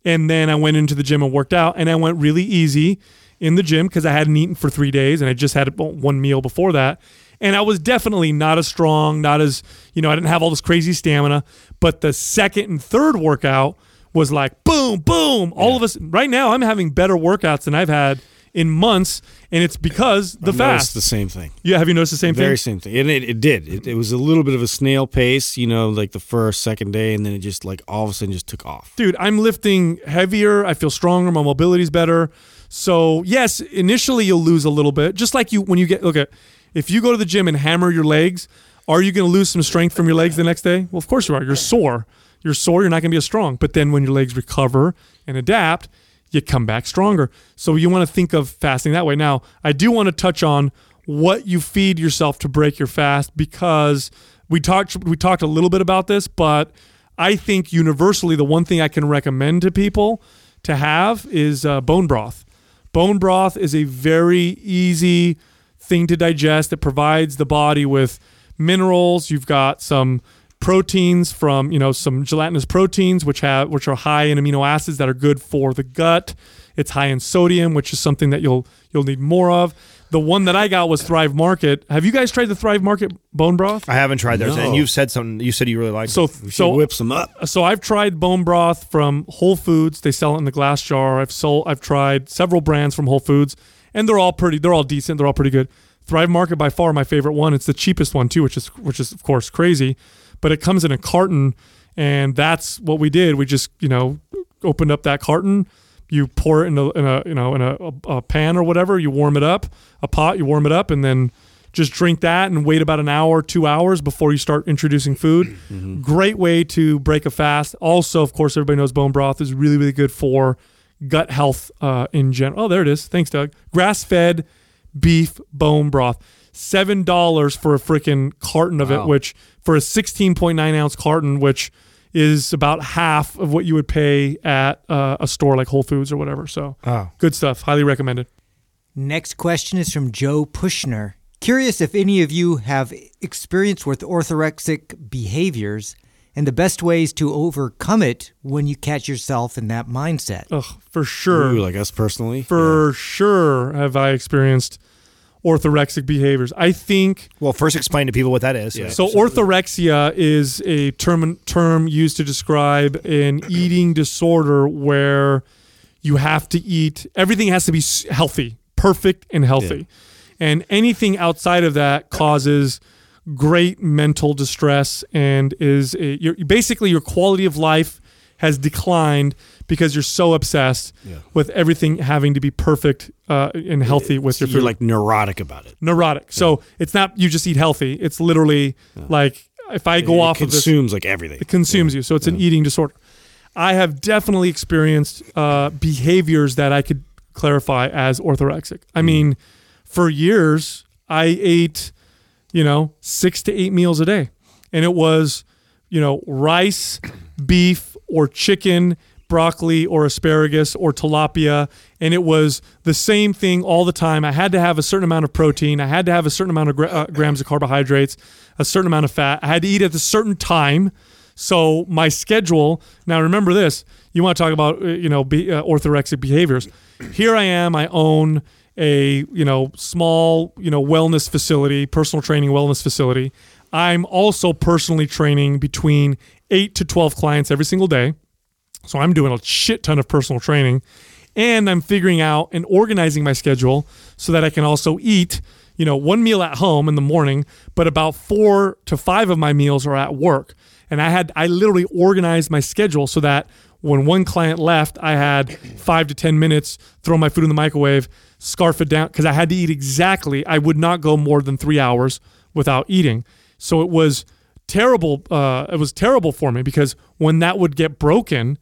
And then I went into the gym and worked out, and I went really easy in the gym because I hadn't eaten for three days, and I just had one meal before that. And I was definitely not as strong, not as you know, I didn't have all this crazy stamina. But the second and third workout was like boom, boom. All of us right now, I'm having better workouts than I've had in months, and it's because the I've fast. the same thing. yeah, have you noticed the same Very thing? Very same thing, and it, it did. It, it was a little bit of a snail pace, you know, like the first, second day, and then it just like all of a sudden just took off. dude i'm lifting heavier i feel stronger my mobility's better so yes initially you'll lose a little bit just like you when you get look at if you go to the gym and hammer your legs are you going to lose some strength from your legs the next day well of course you are you're sore you're sore you're not going to be as strong but then when your legs recover and adapt you come back stronger so you want to think of fasting that way now i do want to touch on what you feed yourself to break your fast because we talked we talked a little bit about this but I think universally the one thing I can recommend to people to have is uh, bone broth. Bone broth is a very easy thing to digest. It provides the body with minerals. You've got some proteins from you know some gelatinous proteins which have which are high in amino acids that are good for the gut. It's high in sodium, which is something that you'll you'll need more of. The one that I got was Thrive Market. Have you guys tried the Thrive Market bone broth? I haven't tried theirs, No. and you've said something. You said you really like. So it. We so should whip some up. so I've tried bone broth from Whole Foods. They sell it in the glass jar. I've sold I've tried several brands from Whole Foods and they're all pretty they're all decent. They're all pretty good. Thrive Market by far my favorite one. It's the cheapest one too, which is which is of course crazy, but it comes in a carton and that's what we did. We just, you know, opened up that carton, you pour it in a, in a you know in a, a, pan or whatever, you warm it up, a pot, you warm it up and then just drink that and wait about an hour, two hours before you start introducing food. Great way to break a fast. Also, of course, everybody knows bone broth is really, really good for gut health uh, in general. Oh, there it is. Thanks, Doug. Grass fed beef bone broth. Seven dollars for a freaking carton of it, which for a sixteen point nine ounce carton, which is about half of what you would pay at uh, a store like Whole Foods or whatever. So, Oh. good stuff. Highly recommended. Next question is from Joe Pushner. Curious if any of you have experience with orthorexic behaviors and the best ways to overcome it when you catch yourself in that mindset. Ugh, for sure. Ooh, like us personally. for sure have I experienced orthorexic behaviors. I think well, first explain to people what that is. so. Orthorexia is a term term used to describe an eating disorder where you have to eat everything has to be healthy, perfect and healthy, and anything outside of that causes great mental distress and is a, your, basically your quality of life has declined because you're so obsessed with everything having to be perfect uh, and healthy with your food. You're like neurotic about it. neurotic. So it's not you just eat healthy. It's literally like if I go it off of this, consumes like everything. it consumes you. So it's an eating disorder. I have definitely experienced uh, behaviors that I could clarify as orthorexic. I mean, for years I ate, you know, six to eight meals a day, and it was, you know, rice, beef, or chicken. Broccoli or asparagus or tilapia, and it was the same thing all the time. I had to have a certain amount of protein. I had to have a certain amount of gra- uh, grams of carbohydrates, a certain amount of fat. I had to eat at a certain time. So my schedule. Now remember this. You want to talk about uh, you know be, uh, orthorexic behaviors. Here I am. I own a you know small you know wellness facility, personal training wellness facility. I'm also personally training between eight to twelve clients every single day. So I'm doing a shit ton of personal training and I'm figuring out and organizing my schedule so that I can also eat, you know, one meal at home in the morning, but about 4 to 5 of my meals are at work. And I had I literally organized my schedule so that when one client left, I had 5 to 10 minutes, throw my food in the microwave, scarf it down cuz I had to eat exactly. I would not go more than 3 hours without eating. So it was terrible uh, it was terrible for me because when that would get broken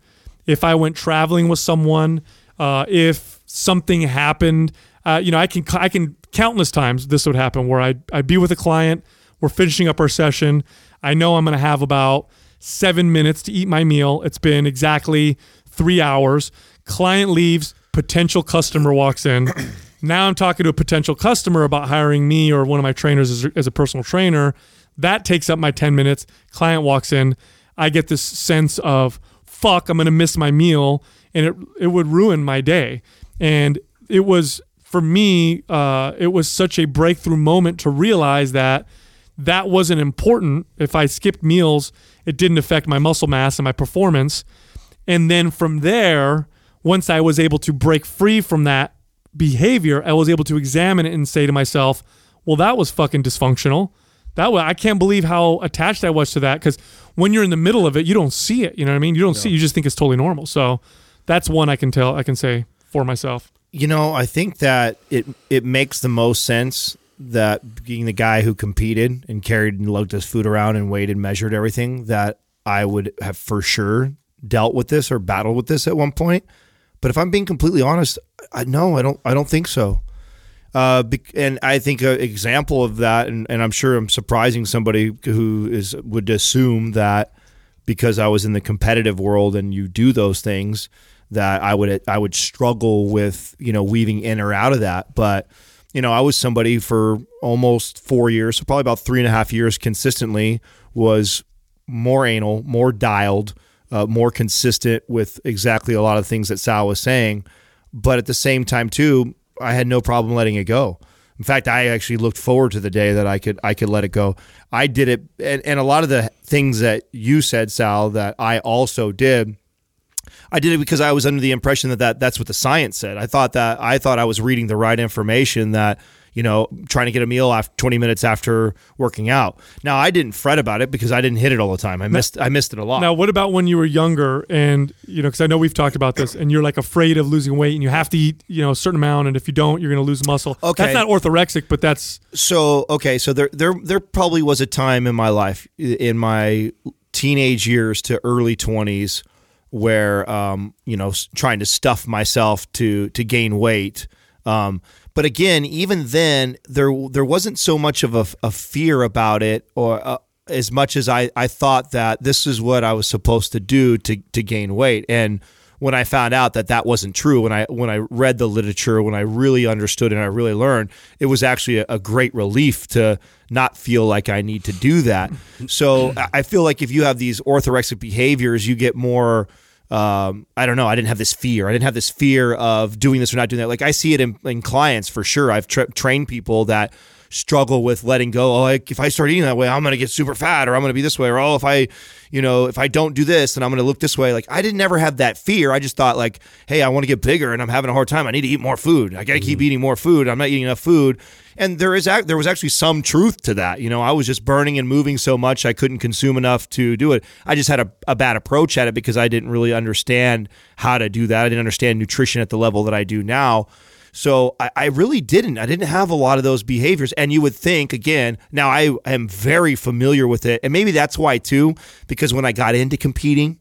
if I went traveling with someone, uh, if something happened, uh, you know, I can I can countless times this would happen where I'd, I'd be with a client, we're finishing up our session, I know I'm going to have about seven minutes to eat my meal. It's been exactly three hours. Client leaves, potential customer walks in. Now I'm talking to a potential customer about hiring me or one of my trainers as, as a personal trainer. That takes up my 10 minutes. Client walks in. I get this sense of, fuck, I'm going to miss my meal. And it, it would ruin my day. And it was, for me, uh, it was such a breakthrough moment to realize that that wasn't important. If I skipped meals, it didn't affect my muscle mass and my performance. And then from there, once I was able to break free from that behavior, I was able to examine it and say to myself, well, that was fucking dysfunctional. That was, I can't believe how attached I was to that because when you're in the middle of it, you don't see it. You know what I mean? You don't see it. You just think it's totally normal. So that's one I can tell, I can say for myself. You know, I think that it it makes the most sense that being the guy who competed and carried and lugged his food around and weighed and measured everything, that I would have for sure dealt with this or battled with this at one point. But if I'm being completely honest, I no, I don't I don't think so. Uh, and I think an example of that, and, and I'm sure I'm surprising somebody who is would assume that because I was in the competitive world and you do those things that I would I would struggle with you know weaving in or out of that. But you know I was somebody for almost four years, so probably about three and a half years consistently was more anal, more dialed, uh, more consistent with exactly a lot of things that Sal was saying. But at the same time too, I had no problem letting it go. In fact, I actually looked forward to the day that I could I could let it go. I did it, and, and a lot of the things that you said, Sal, that I also did. I did it because I was under the impression that, that that's what the science said. I thought that I thought I was reading the right information that you know trying to get a meal after 20 minutes after working out. Now I didn't fret about it because I didn't hit it all the time. I missed I missed it a lot. Now, what about when you were younger and, you know, because I know we've talked about this and you're like afraid of losing weight and you have to eat, you know, a certain amount. And if you don't, you're going to lose muscle. Okay. That's not orthorexic, but that's, so okay, so there there there probably was a time in my life in my teenage years to early 20s where um you know trying to stuff myself to to gain weight um but again even then there there wasn't so much of a, a fear about it or uh, as much as I, I thought that this is what I was supposed to do to, to gain weight and when I found out that that wasn't true, when I when I read the literature, when I really understood and I really learned, it was actually a, a great relief to not feel like I need to do that. So I- I feel like if you have these orthorexic behaviors, you get more. Um, I don't know. I didn't have this fear. I didn't have this fear of doing this or not doing that. Like I see it in, in clients for sure. I've tra- trained people that struggle with letting go. Oh, like if I start eating that way, I'm gonna get super fat, or I'm gonna be this way, or oh, if I, you know, if I don't do this, then I'm gonna look this way. Like I didn't ever have that fear. I just thought like, hey, I want to get bigger, and I'm having a hard time. I need to eat more food. I gotta keep mm-hmm. eating more food. I'm not eating enough food. And there is ac- there was actually some truth to that. You know, I was just burning and moving so much I couldn't consume enough to do it. I just had a, a bad approach at it because I didn't really understand how to do that. I didn't understand nutrition at the level that I do now. So I, I really didn't. I didn't have a lot of those behaviors. And you would think, again, now I am very familiar with it. And maybe that's why, too, because when I got into competing,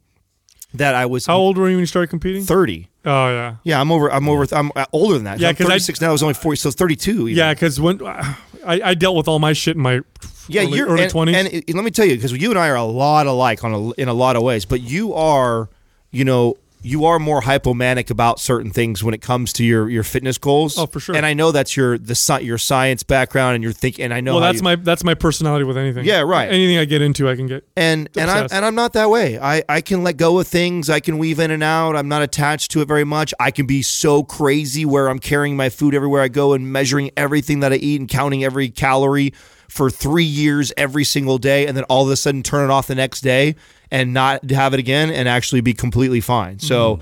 that I was How old were you when you started competing? 30. Oh yeah, Yeah, I'm over. I'm over. I'm older than that. Yeah, I'm 'cause I- 36 now. I was only 40, so 32. even. yeah. Because when I, I dealt with all my shit in my yeah, early, you're early and, 20s. and it- let me tell you, because you and I are a lot alike on a, in a lot of ways, but you are, you know, you are more hypomanic about certain things when it comes to your your fitness goals. Oh, for sure. And I know that's your the your science background and your thinking. And I know well, that's you- my that's my personality with anything. Yeah, right. Anything I get into, I can get. and and I'm and I'm not that way. I I can let go of things. I can weave in and out. I'm not attached to it very much. I can be so crazy where I'm carrying my food everywhere I go and measuring everything that I eat and counting every calorie for three years every single day, and then all of a sudden turn it off the next day and not have it again and actually be completely fine. So,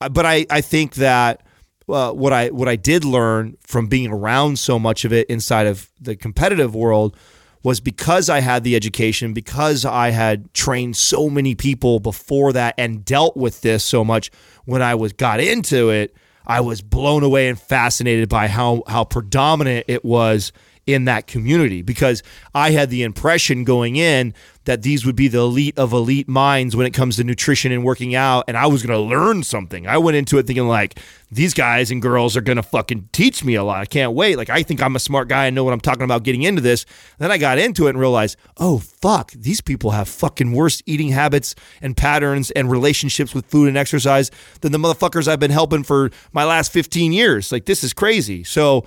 uh, but I I think that. Uh, what I what I did learn from being around so much of it inside of the competitive world was because I had the education, because I had trained so many people before that and dealt with this so much when I was got into it, I was blown away and fascinated by how how predominant it was in that community because I had the impression going in that these would be the elite of elite minds when it comes to nutrition and working out and I was going to learn something. I went into it thinking like these guys and girls are going to fucking teach me a lot. I can't wait. Like I think I'm a smart guy and know what I'm talking about getting into this. Then I got into it and realized, "Oh fuck, these people have fucking worse eating habits and patterns and relationships with food and exercise than the motherfuckers I've been helping for my last 15 years. Like this is crazy." So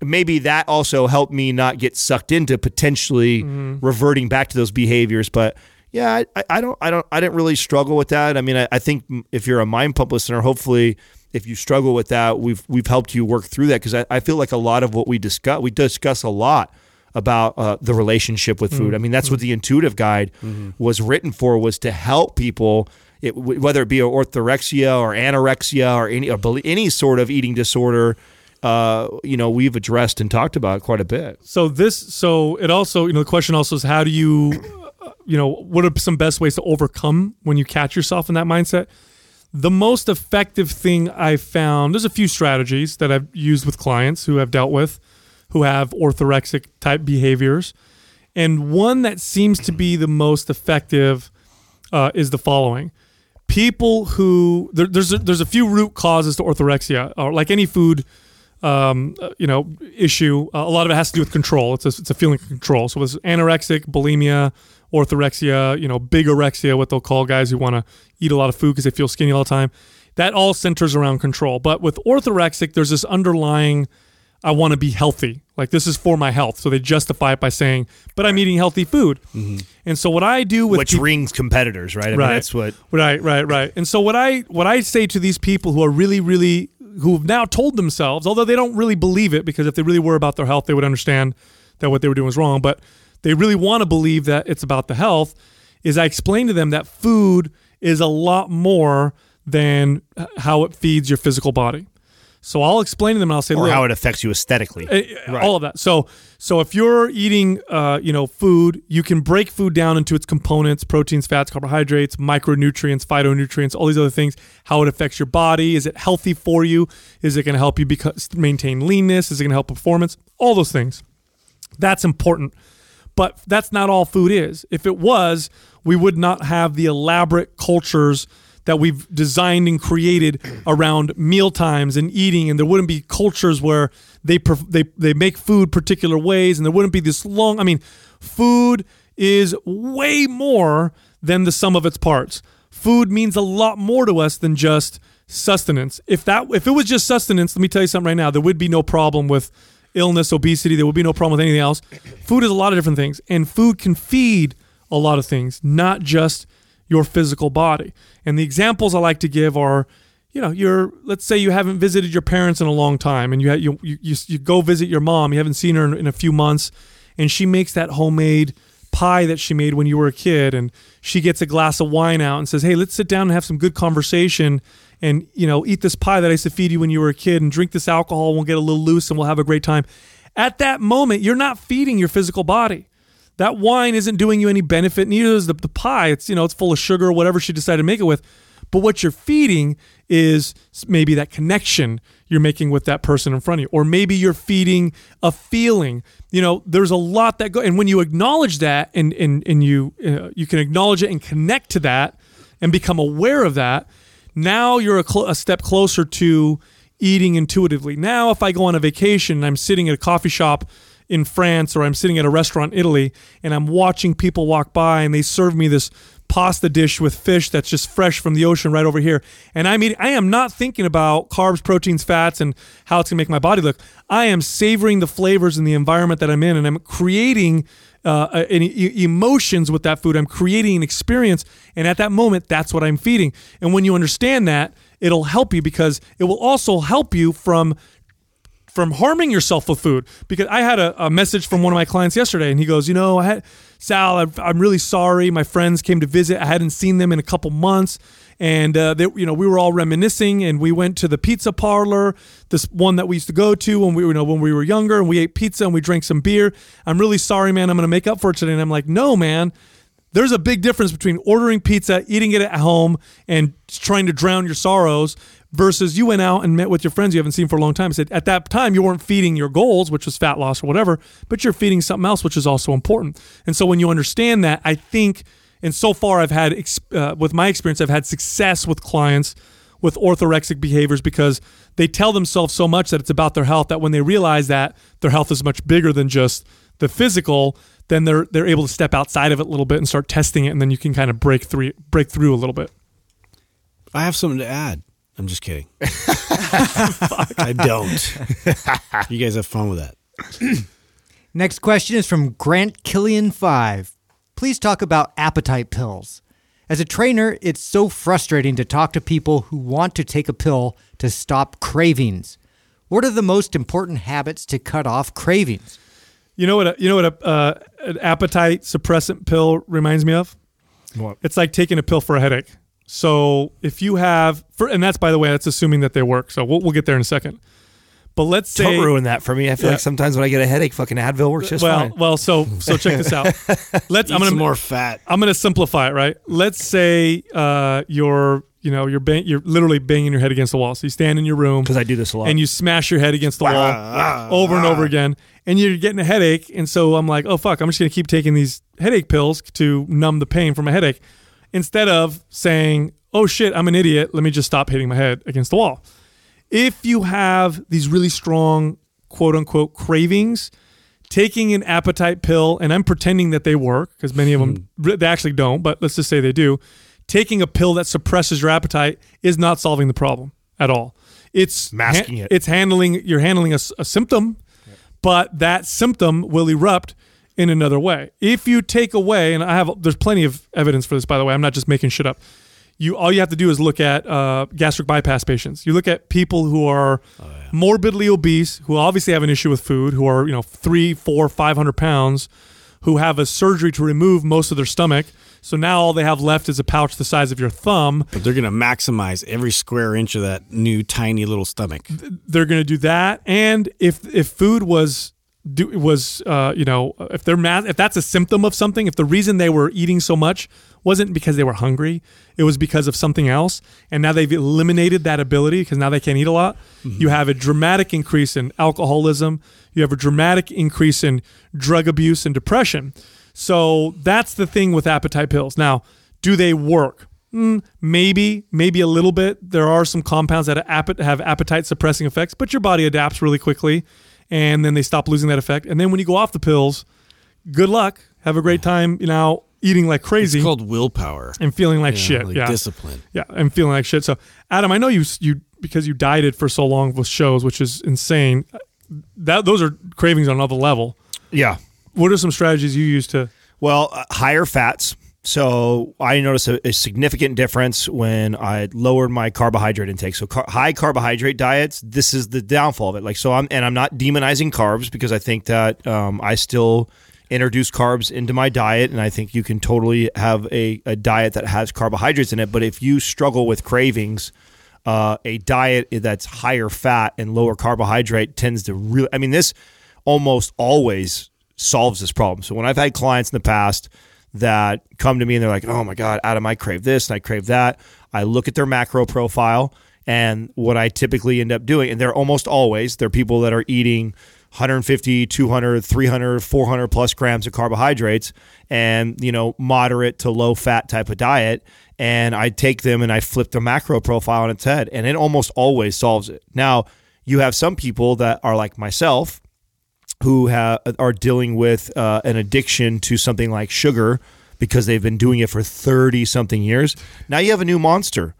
maybe that also helped me not get sucked into potentially mm-hmm. reverting back to those behaviors. But yeah, I, I don't, I don't, I didn't really struggle with that. I mean, I, I think if you're a mind pump listener, hopefully, if you struggle with that, we've we've helped you work through that because I, I feel like a lot of what we discuss, we discuss a lot about uh, the relationship with food. Mm-hmm. I mean, that's mm-hmm. what the intuitive guide was written for was to help people. It, whether it be orthorexia or anorexia or any or any sort of eating disorder, uh, you know, we've addressed and talked about quite a bit. So this, so it also, you know, the question also is how do you, you know, what are some best ways to overcome when you catch yourself in that mindset? The most effective thing I've found, there's a few strategies that I've used with clients who have dealt with, who have orthorexic type behaviors. And one that seems to be the most effective uh, is the following people who there, there's a, there's a few root causes to orthorexia or like any food um, you know issue uh, a lot of it has to do with control it's a, it's a feeling of control so it's anorexic bulimia orthorexia you know bigorexia what they'll call guys who want to eat a lot of food because they feel skinny all the time that all centers around control but with orthorexic there's this underlying I want to be healthy. Like this is for my health. So they justify it by saying, but I'm eating healthy food. And so what I do with Which peop- rings competitors, right? I mean, Right. that's what. Right, right, right. And so what I what I say to these people who are really, really who've now told themselves, although they don't really believe it, because if they really were about their health, they would understand that what they were doing was wrong. But they really want to believe that it's about the health. Is I explain to them that food is a lot more than how it feeds your physical body. So I'll explain to them and I'll say, Or how it affects you aesthetically. uh, all of that. So so if you're eating uh, you know food, you can break food down into its components: proteins, fats, carbohydrates, micronutrients, phytonutrients, all these other things. How it affects your body? Is it healthy for you? Is it going to help you because, maintain leanness? Is it going to help performance? All those things. That's important. But that's not all food is. If it was, we would not have the elaborate cultures that we've designed and created around meal times and eating, and there wouldn't be cultures where they they they make food particular ways, and there wouldn't be this long. I mean, food is way more than the sum of its parts. Food means a lot more to us than just sustenance. If that if it was just sustenance, let me tell you something right now, there would be no problem with illness, obesity, there would be no problem with anything else. Food is a lot of different things, and food can feed a lot of things, not just your physical body. And the examples I like to give are you know, you're let's say you haven't visited your parents in a long time, and you you, you you go visit your mom. You haven't seen her in, in a few months, and she makes that homemade pie that she made when you were a kid, and she gets a glass of wine out and says, "Hey, let's sit down and have some good conversation." And you know, eat this pie that I used to feed you when you were a kid, and drink this alcohol. We'll get a little loose, and we'll have a great time. At that moment, you're not feeding your physical body that wine isn't doing you any benefit neither is the, the pie. It's you know it's full of sugar or whatever she decided to make it with. But what you're feeding is maybe that connection you're making with that person in front of you. Or maybe you're feeding a feeling. You know there's a lot that go and when you acknowledge that and and, and you uh, you can acknowledge it and connect to that and become aware of that now you're a, cl- a step closer to eating intuitively. Now if i go on a vacation and i'm sitting at a coffee shop in France or I'm sitting at a restaurant in Italy and I'm watching people walk by and they serve me this pasta dish with fish that's just fresh from the ocean right over here. And I'm eating, I am not thinking about carbs, proteins, fats, and how it's gonna make my body look. I am savoring the flavors and the environment that I'm in and I'm creating uh, emotions with that food. I'm creating an experience. And at that moment, that's what I'm feeding. And when you understand that, it'll help you because it will also help you from from harming yourself with food because I had a, a, message from one of my clients yesterday and he goes, you know, I had Sal, I'm, really sorry. My friends came to visit. I hadn't seen them in a couple months. And, uh, they, you know, we were all reminiscing and we went to the pizza parlor, this one that we used to go to when we, you know, when we were younger and we ate pizza and we drank some beer. I'm really sorry, man. I'm going to make up for it today. And I'm like, no, man, there's a big difference between ordering pizza, eating it at home, and trying to drown your sorrows versus you went out and met with your friends you haven't seen for a long time. I Said at that time you weren't feeding your goals, which was fat loss or whatever, but you're feeding something else, which is also important. And so when you understand that, I think, and so far I've had uh, with my experience, I've had success with clients with orthorexic behaviors because they tell themselves so much that it's about their health that when they realize that their health is much bigger than just the physical, then they're they're able to step outside of it a little bit and start testing it, and then you can kind of break through break through a little bit. I have something to add. I'm just kidding. I don't. you guys have fun with that. Next question is from Grant Killian five. Please talk about appetite pills. As a trainer, it's so frustrating to talk to people who want to take a pill to stop cravings. What are the most important habits to cut off cravings? You know what? A, you know what? A, uh, an appetite suppressant pill reminds me of. What? It's like taking a pill for a headache. So if you have, for, and that's by the way, that's assuming that they work. So we'll, we'll get there in a second. But let's say Don't ruin that for me. I feel Yeah. like sometimes when I get a headache, fucking Advil works just well, fine. well, so so check this out. Let's. I'm gonna some more fat. I'm gonna simplify it. Right. Let's say uh, you're you know you're bang, you're literally banging your head against the wall. So you stand in your room Because I do this a lot. and you smash your head against the wall over and over again, and you're getting a headache. And so I'm like, oh fuck, I'm just gonna keep taking these headache pills to numb the pain from a headache, instead of saying, oh shit, I'm an idiot. Let me just stop hitting my head against the wall. If you have these really strong quote unquote cravings, taking an appetite pill, and I'm pretending that they work because many of them hmm. they actually don't, but let's just say they do. Taking a pill that suppresses your appetite is not solving the problem at all. It's Masking it. It's handling you're handling a symptom, but that symptom will erupt in another way. If you take away, and I have there's plenty of evidence for this by the way. I'm not just making shit up. You all you have to do is look at uh, gastric bypass patients. You look at people who are morbidly obese, who obviously have an issue with food, who are you know three, four, five hundred pounds, who have a surgery to remove most of their stomach. So now all they have left is a pouch the size of your thumb. But they're gonna maximize every square inch of that new tiny little stomach. they're going to do that. And if if food was do, was uh, you know if they're mad if that's a symptom of something, if the reason they were eating so much wasn't because they were hungry, it was because of something else, and now they've eliminated that ability because now they can't eat a lot. You have a dramatic increase in alcoholism. You have a dramatic increase in drug abuse and depression. So that's the thing with appetite pills. Now, do they work? Mm, maybe, maybe a little bit. There are some compounds that have appetite suppressing effects, but your body adapts really quickly and then they stop losing that effect. And then when you go off the pills, good luck. Have a great time, you know, eating like crazy It's called willpower. and feeling like you know, shit. like yeah. discipline. Yeah, and feeling like shit. So, Adam, I know you you because you dieted for so long with shows, which is insane. That those are cravings on another level. yeah. What are some strategies you use to? Well, uh, higher fats So I noticed a, a significant difference when I lowered my carbohydrate intake. So car- high carbohydrate diets, this is the downfall of it. Like so, I'm and I'm not demonizing carbs because I think that um, I still introduce carbs into my diet, and I think you can totally have a, a diet that has carbohydrates in it. But if you struggle with cravings, uh, a diet that's higher fat and lower carbohydrate tends to really. I mean, this almost always solves this problem. So when I've had clients in the past that come to me and they're like, "Oh my god, Adam, I crave this and I crave that," I look at their macro profile and what I typically end up doing, and they're almost always they're people that are eating 150, 200, 300, 400 plus grams of carbohydrates and, you know, moderate to low fat type of diet. And I take them and I flip the macro profile on its head, and it almost always solves it. Now, you have some people that are like myself who have, are dealing with uh, an addiction to something like sugar because they've been doing it for 30 something years. Now you have a new monster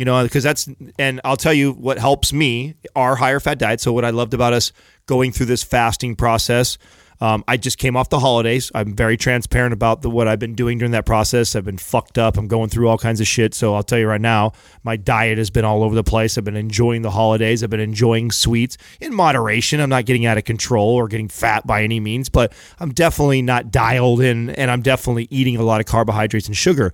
you know, because that's, and I'll tell you what helps me are higher fat diets. So, what I loved about us going through this fasting process, um, I just came off the holidays. I'm very transparent about the, what I've been doing during that process. I've been fucked up. I'm going through all kinds of shit. So, I'll tell you right now, my diet has been all over the place. I've been enjoying the holidays. I've been enjoying sweets in moderation. I'm not getting out of control or getting fat by any means, but I'm definitely not dialed in and I'm definitely eating a lot of carbohydrates and sugar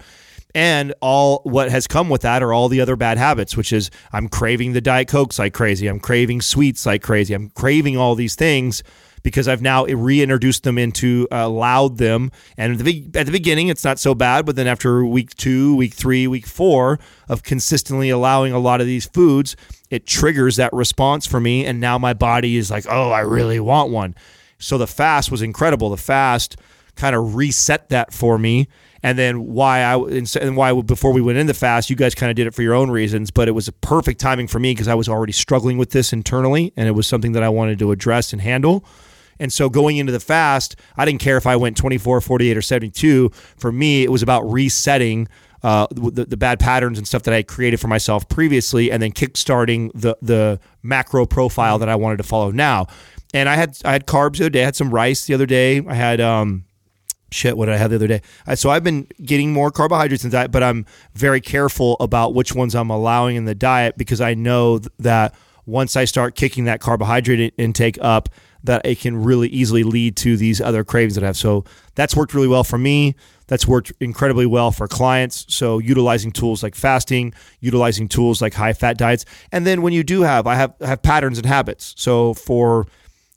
and all what has come with that are all the other bad habits which is i'm craving the diet cokes like crazy i'm craving sweets like crazy i'm craving all these things because I've now reintroduced them into uh, allowed them. And at the, at the beginning, it's not so bad, but then after week two, week three, week four of consistently allowing a lot of these foods, it triggers that response for me. And now my body is like, oh, I really want one. So the fast was incredible. The fast kind of reset that for me and then why I and why before we went into fast, you guys kind of did it for your own reasons, but it was a perfect timing for me because I was already struggling with this internally, and it was something that I wanted to address and handle. And so going into the fast, I didn't care if I went 24, 48, or 72. For me, it was about resetting uh, the, the bad patterns and stuff that I had created for myself previously, and then kickstarting the the macro profile that I wanted to follow now. And I had I had carbs the other day. I had some rice the other day. I had um, shit what did i have the other day so i've been getting more carbohydrates in diet but i'm very careful about which ones i'm allowing in the diet because i know that once i start kicking that carbohydrate intake up that it can really easily lead to these other cravings that i have so that's worked really well for me that's worked incredibly well for clients so utilizing tools like fasting utilizing tools like high fat diets and then when you do have i have have patterns and habits so for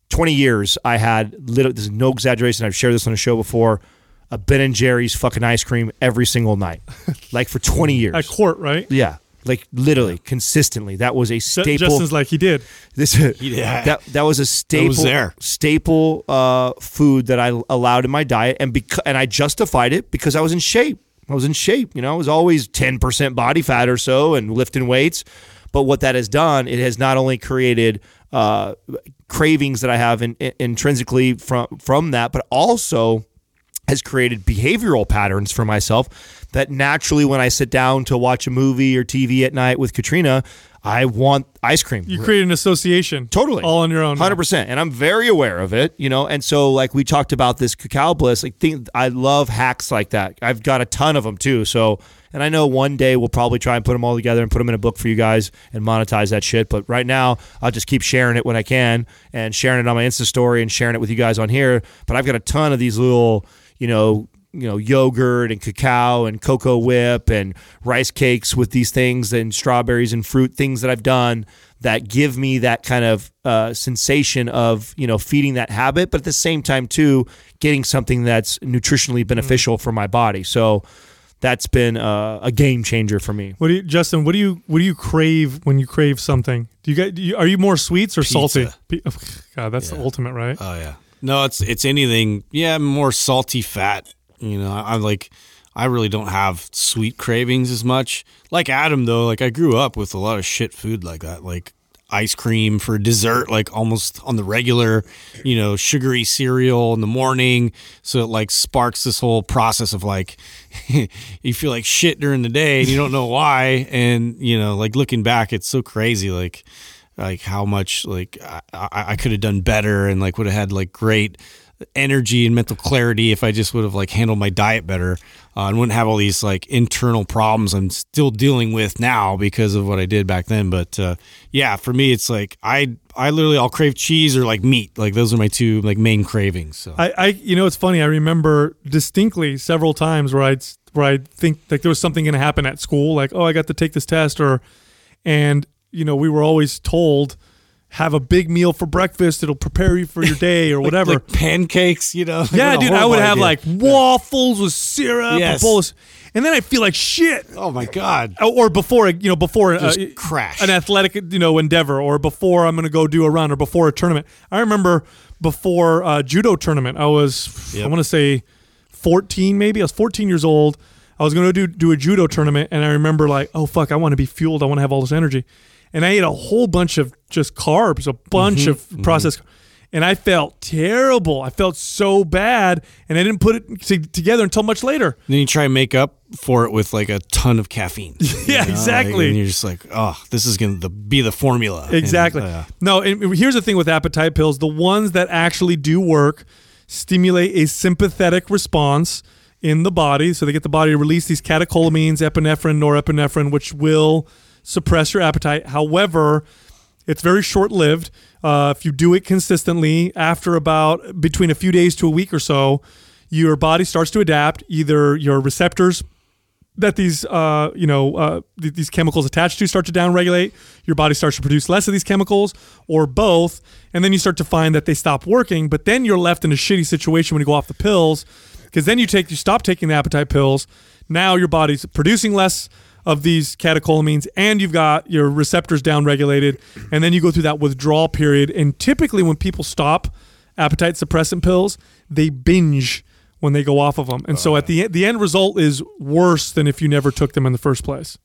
20 years, I had little, this is no exaggeration. I've shared this on a show before. A Ben and Jerry's fucking ice cream every single night, like for 20 years. At court, right? Yeah, like literally consistently. That was a staple. Justin's like he did. This Yeah. that that was a staple was there. staple uh, food that I allowed in my diet, and because and I justified it because I was in shape. I was in shape. You know, I was always 10% body fat or so and lifting weights. But what that has done, it has not only created uh, cravings that I have in, in, intrinsically from from that, but also has created behavioral patterns for myself that naturally when I sit down to watch a movie or TV at night with Katrina, I want ice cream. You create an association, Totally. all on your own. Hundred percent, and I'm very aware of it. You know, and so like we talked about this cacao bliss. Like, think I love hacks like that. I've got a ton of them too. So, and I know one day we'll probably try and put them all together and put them in a book for you guys and monetize that shit. But right now, I'll just keep sharing it when I can and sharing it on my Insta story and sharing it with you guys on here. But I've got a ton of these little, you know, you know yogurt and cacao and cocoa whip and rice cakes with these things and strawberries and fruit things that I've done that give me that kind of uh, sensation of you know feeding that habit, but at the same time too getting something that's nutritionally beneficial for my body. So that's been uh, a game changer for me. What do you, Justin? What do you what do you crave when you crave something? Do you get? Do you, are you more sweets or salty? Pe- God, that's the ultimate, right? Oh yeah. No, it's it's anything. Yeah, more salty fat. You know, I, I'm like, I really don't have sweet cravings as much. Like Adam though, like I grew up with a lot of shit food like that, like ice cream for dessert, like almost on the regular. You know, sugary cereal in the morning. So it like sparks this whole process of like, you feel like shit during the day and you don't know why. And you know, like looking back, it's so crazy. Like like how much like I, I, I could have done better and like would have had like great energy and mental clarity if I just would have like handled my diet better uh, and wouldn't have all these like internal problems I'm still dealing with now because of what I did back then. But uh, yeah, for me, it's like I I literally I'll crave cheese or like meat. Like those are my two like main cravings. So I, I you know it's funny. I remember distinctly several times where I'd where I think like there was something going to happen at school, like oh I got to take this test, or and you know we were always told have a big meal for breakfast. It'll prepare you for your day or whatever. like pancakes, you know. yeah, dude, I would have idea. like waffles with syrup, Yes. and then I feel like shit. oh my god, Or before, you know, before uh, crash. an athletic, you know, endeavor, or before I'm going to go do a run, or before a tournament. I remember before a judo tournament, I was, I want to say, 14 maybe. I was 14 years old. I was going to do do a judo tournament, and I remember like, oh fuck, I want to be fueled. I want to have all this energy, and I ate a whole bunch of just carbs, a bunch of processed. And I felt terrible. I felt so bad, and I didn't put it t- together until much later. Then you try and make up for it with like a ton of caffeine. Yeah, know, exactly. like, and you're just like, oh, this is going to be the formula. And, Exactly. uh, No, and here's the thing with appetite pills: the ones that actually do work stimulate a sympathetic response in the body, so they get the body to release these catecholamines, epinephrine, norepinephrine, which will suppress your appetite. However, it's very short-lived. Uh, if you do it consistently, after about between a few days to a week or so, your body starts to adapt. Either your receptors that these uh, you know uh, th- these chemicals attached to start to downregulate your body starts to produce less of these chemicals or both and then you start to find that they stop working but then you're left in a shitty situation when you go off the pills because then you take you stop taking the appetite pills now your body's producing less of these catecholamines and you've got your receptors downregulated and then you go through that withdrawal period and typically when people stop appetite suppressant pills they binge when they go off of them and so at the the end result is worse than if you never took them in the first place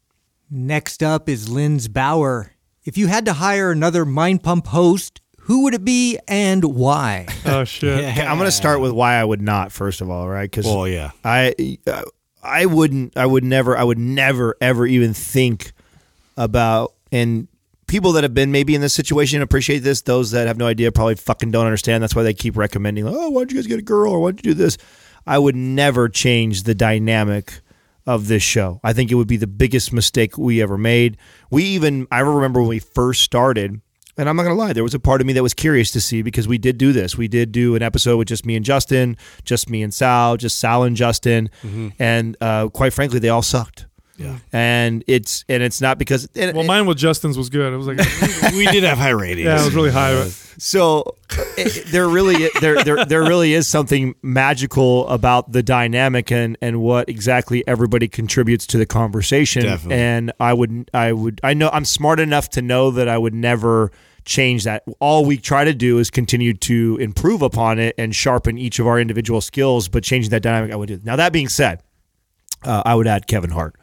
Next up is Linz Bauer. If you had to hire another Mind Pump host, who would it be and why? oh shit Okay, I'm going to start with why I would not. First of all, right? Because Well, yeah. I uh, I wouldn't I would never I would never ever even think about and people that have been maybe in this situation appreciate this. Those that have no idea probably fucking don't understand. That's why they keep recommending, like, oh, why don't you guys get a girl or why don't you do this? I would never change the dynamic of this show. I think it would be the biggest mistake we ever made. We even I remember when we first started. And I'm not gonna lie, there was a part of me that was curious to see because we did do this. We did do an episode with just me and Justin, just me and Sal, just Sal and Justin, and uh, quite frankly, they all sucked. Yeah. And it's and it's not because and, well mine with justin's was good. It was like we did have high ratings. yeah it was really high. So it, there really there, there there really is something magical about the dynamic and and what exactly everybody contributes to the conversation. Definitely. and i would i would i know i'm smart enough to know that i would never change that. All we try to do is continue to improve upon it and sharpen each of our individual skills but changing that dynamic i would do. Now that being said uh, i would add kevin hart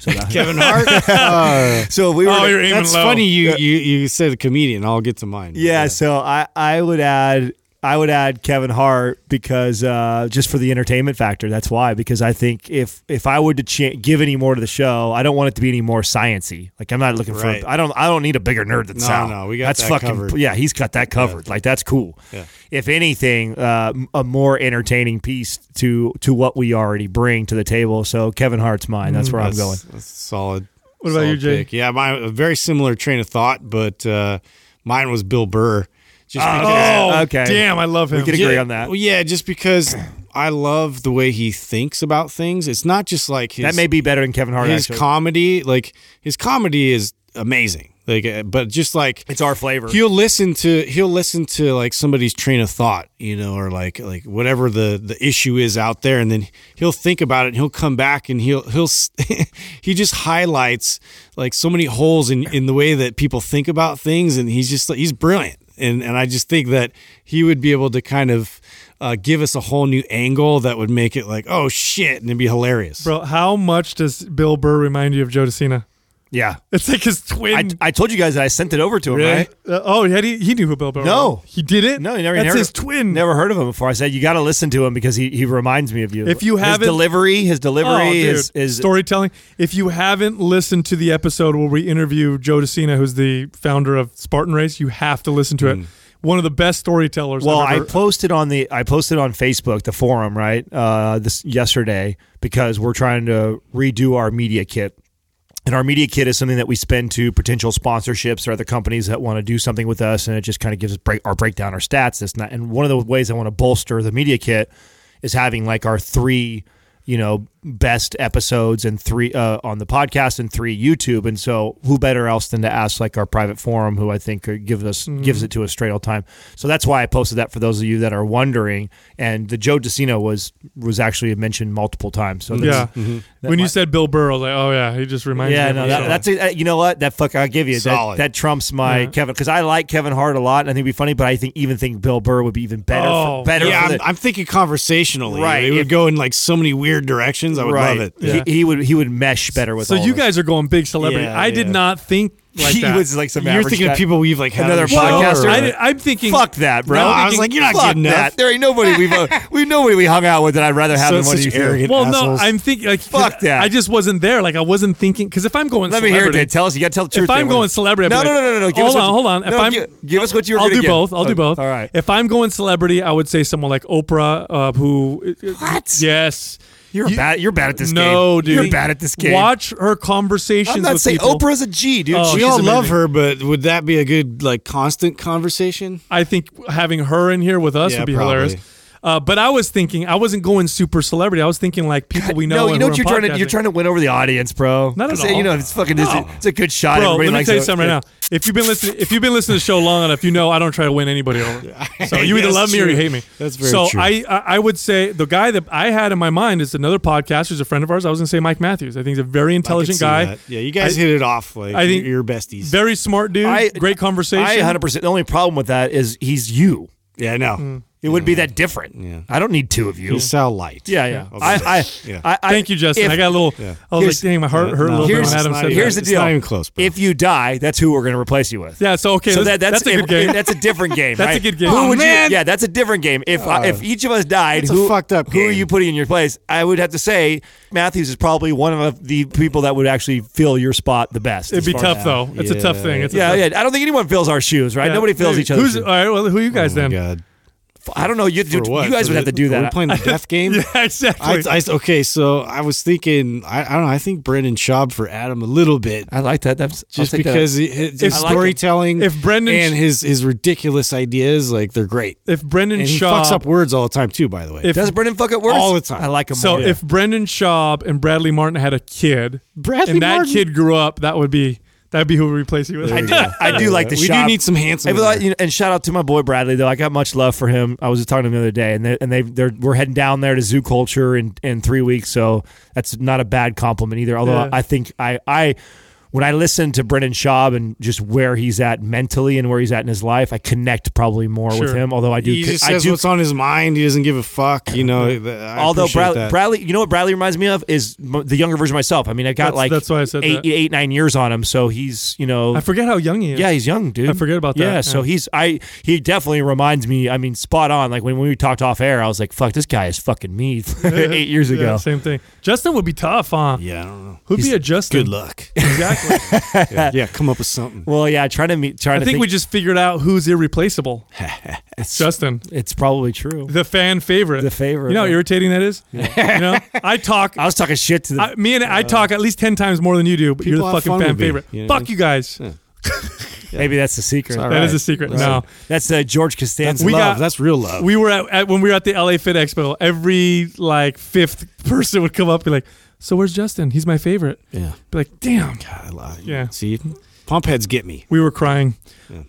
so that, Kevin Hart. Uh, so we were oh to- you're aiming that's low funny. You, you you said a comedian. I'll get to mine. Yeah, so I I would add I would add Kevin Hart because uh, just for the entertainment factor. That's why because I think if if I were to cha- give any more to the show, I don't want it to be any more sciency. Like I'm not looking Right. for I don't I don't need a bigger nerd than No, Sal. no, we got that's that fucking covered. yeah. He's got that covered. Like that's cool. Yeah. If anything, uh, a more entertaining piece to to what we already bring to the table. So Kevin Hart's mine. That's where I'm going. That's solid. What about you, Jake? Yeah, mine a very similar train of thought, but uh, mine was Bill Burr. Just because. oh Okay. damn i love him We could agree Yeah, on that. Well, yeah, just because I love the way he thinks about things. It's not just like his That may be better than Kevin Hart. his actually. comedy. Like his comedy is amazing. Like, uh, but just like it's our flavor. he'll listen to he'll listen to like somebody's train of thought you know or like like whatever the the issue is out there and then he'll think about it and he'll come back and he'll he'll he just highlights like so many holes in in the way that people think about things and he's just he's brilliant and and I just think that he would be able to kind of uh, give us a whole new angle that would make it like oh shit and it'd be hilarious bro how much does bill burr remind you of joe De Sena? Yeah. it's like his twin I, I told you guys that I sent it over to him, Really? right? Uh, oh, he, had, he he knew who Bill Burr No. was. He didn't? No, he never. That's never, his twin. Never heard of him before. I said you got to listen to him because he, he reminds me of you. If you haven't- delivery, his Oh, delivery dude. is is storytelling. If you haven't listened to the episode where we interview Joe De Sena, who's the founder of Spartan Race, you have to listen to Mm. it. one of the best storytellers. Well, I posted on the I posted on Facebook the forum right uh, this yesterday because we're trying to redo our media kit. And our media kit is something that we spend to potential sponsorships or other companies that want to do something with us, and it just kind of gives us break our breakdown, our stats, this and that. And one of the ways I want to bolster the media kit is having like our three, you know, best episodes and three uh, on the podcast and three YouTube. And so, who better else than to ask like our private forum, who I think uh, gives us gives it to us straight all time. So that's why I posted that for those of you that are wondering. And the Joe De Sena was was actually mentioned multiple times. So yeah. that's, that When you said Bill Burr, I was like, oh yeah, he just reminds yeah, me. no, that, that's it. You know what? That fuck, I'll give you that. Solid. That trumps my Kevin because I like Kevin Hart a lot. and I think it'd be funny, but I think even think Bill Burr would be even better. Oh, for, better, Yeah, for I'm, the- I'm thinking conversationally. Right, It would if- go in like so many weird directions. I would right. love it. Yeah. He, he would he would mesh better with. so all you of us. guys are going big celebrity. Yeah, I did yeah. not think like he that. was like some You're thinking guy. of people we've like had Another on the show, podcaster? or- I did, I'm thinking. Fuck that, bro. No, I was like, you're not Fuck good that. There ain't nobody we've uh, we nobody we hung out with that I'd rather have So than one of you. two. arrogant Well, assholes. no, I'm thinking like 'cause Fuck that. I just wasn't there. Like I wasn't thinking because if I'm going, Let me hear it. celebrity, Tell us. You got to tell the truth. If I'm going celebrity, no, no, no, no, no. Give Hold us on, hold on. If no, I'm, give, give us what you were I'll do both. I'll do both. All right. If I'm going celebrity, I would say someone like Oprah, uh, who. What? Yes. You're You- bad. You're bad at this game. no, dude. You're bad at this game. Watch her conversations I'm not with saying people. Oprah's a G, dude. Oh, we all amazing. love her, but would that be a good like constant conversation? I think having her in here with us Yeah, would be probably. hilarious. Uh, but I was thinking, I wasn't going super celebrity. I was thinking like people we know. No, you know what you're trying to you're trying to win over the audience, bro. Not at all. You know, it's fucking it's, a, it's a good shot. Bro, Everybody let me tell you it. something right now. If you've been listening, if you've been listening to the show long enough, you know I don't try to win anybody over. So you either love me or you hate me. That's very so true. I, I I would say the guy that I had in my mind is another podcaster, who's a friend of ours. I was gonna say Mike Matthews. I think he's a very intelligent guy. that. Yeah, you guys I- hit it off. Like I think- you're besties. Very smart dude. I- great conversation. I 100. percent The only problem with that is he's you. yeah, I know. Mm. It would be that different. Yeah. I don't need two of you. You sound light. yeah, yeah. Okay. I, I, Yeah. I, I, Thank you, Justin. if- I got a little. Yeah. I was Here's- like, dang, my heart hurt a little bit here's- when Adam said not that. here's the It's deal. not even close, bro. If you die, that's who we're going to replace you with. Yeah. So okay, So that's, that, that's, that's a good if- game. That's a different game. That's a good game. Who Oh, would you- yeah, that's a different game. If I, if each of us died, who fucked up Who are you putting in your place? I would have to say Matthews is probably one of the people that would actually fill your spot the best. It'd be tough though. It's a tough thing. It's Yeah, yeah. I don't think anyone fills our shoes, right? Nobody fills each other's Who's all right? Well, who are you guys Oh then? God. I don't know. You, you, For what? you guys For would have to do Are we that. playing the death game? Yeah, exactly. I, I, okay, so I was thinking, I, I don't know, I think Brendan Schaub for Adam a little bit. I like that. That's Just take that. because his, If- his I like storytelling If Brendan and his, his ridiculous ideas, like they're great. if Brendan And he Schaub fucks up words all the time too, by the way. If- does Brendan fuck it worse All the time. I like him. So more. if Brendan Schaub and Bradley Martin had a kid, Bradley and that Martin? kid grew up, that would be that'd be who would replace you with. I do, I do like the we shop. do need some handsome. Hey, but, like, you know, and shout out to my boy Bradley though. I got much love for him. I was just talking to him the other day, and they, and they they're we're heading down there to Zoo Culture in in three weeks. So that's not a bad compliment either. Although Yeah. I think I I when I listen to Brendan Schaub and just where he's at mentally and where he's at in his life, I connect probably more with him. Although I do, he just I says do what's on his mind. He doesn't give a fuck. You know. I Although appreciate Brad, that. Bradley, you know what Bradley reminds me of is the younger version of myself. I mean, I got That's- like that's why I said eight, that. eight, nine years on him, so he's you know I forget how young he is. Yeah, he's young, dude. I forget about that. Yeah, so he's I he definitely reminds me. I mean, spot on. Like when, when we talked off air, I was like, "Fuck, this guy is fucking me." Eight years Yeah, ago. same thing. Justin would be tough, huh? yeah, I don't know. Who'd be a Justin? Good luck. Exactly. Yeah, yeah, come up with something. Well, yeah, trying to meet. Trying I to think we just figured out who's irreplaceable. it's Justin, It's probably true. the fan favorite. The favorite, You know how irritating that is. Yeah. You know, I talk. I was talking shit to the. I, me and I talk at least ten times more than you do, but you're the fucking fan favorite. you know I Fuck mean? you guys. maybe that's the secret. That is right. a secret. Listen. No, That's uh, George Costanza. We love. got- That's real love. we were at, at when we were at the LA Fit Expo. Every like fifth person would come up and be like, "So where's Justin? He's my favorite." yeah. Be like, "Damn." God, I Yeah. See, pump heads get me. We were crying.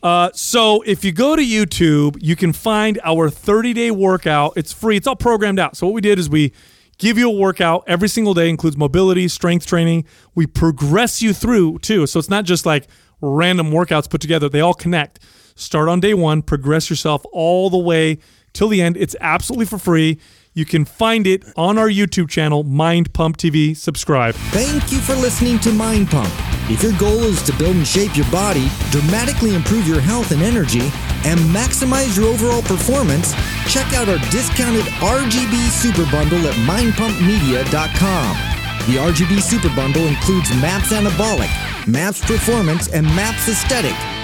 Uh, so if you go to YouTube, you can find our 30 day workout. It's free. It's all programmed out. So what we did is we give you a workout every single day, includes mobility, strength training. We progress you through too. So it's not just like random workouts put together. They all connect. Start on day one, progress yourself all the way till the end. It's absolutely for free. You can find it on our YouTube channel, Mind Pump TV. Subscribe. Thank you for listening to Mind Pump. If your goal is to build and shape your body, dramatically improve your health and energy, and maximize your overall performance, check out our discounted RGB Super Bundle at mindpumpmedia.com. The RGB Super Bundle includes MAPS Anabolic, MAPS Performance, and MAPS Aesthetic,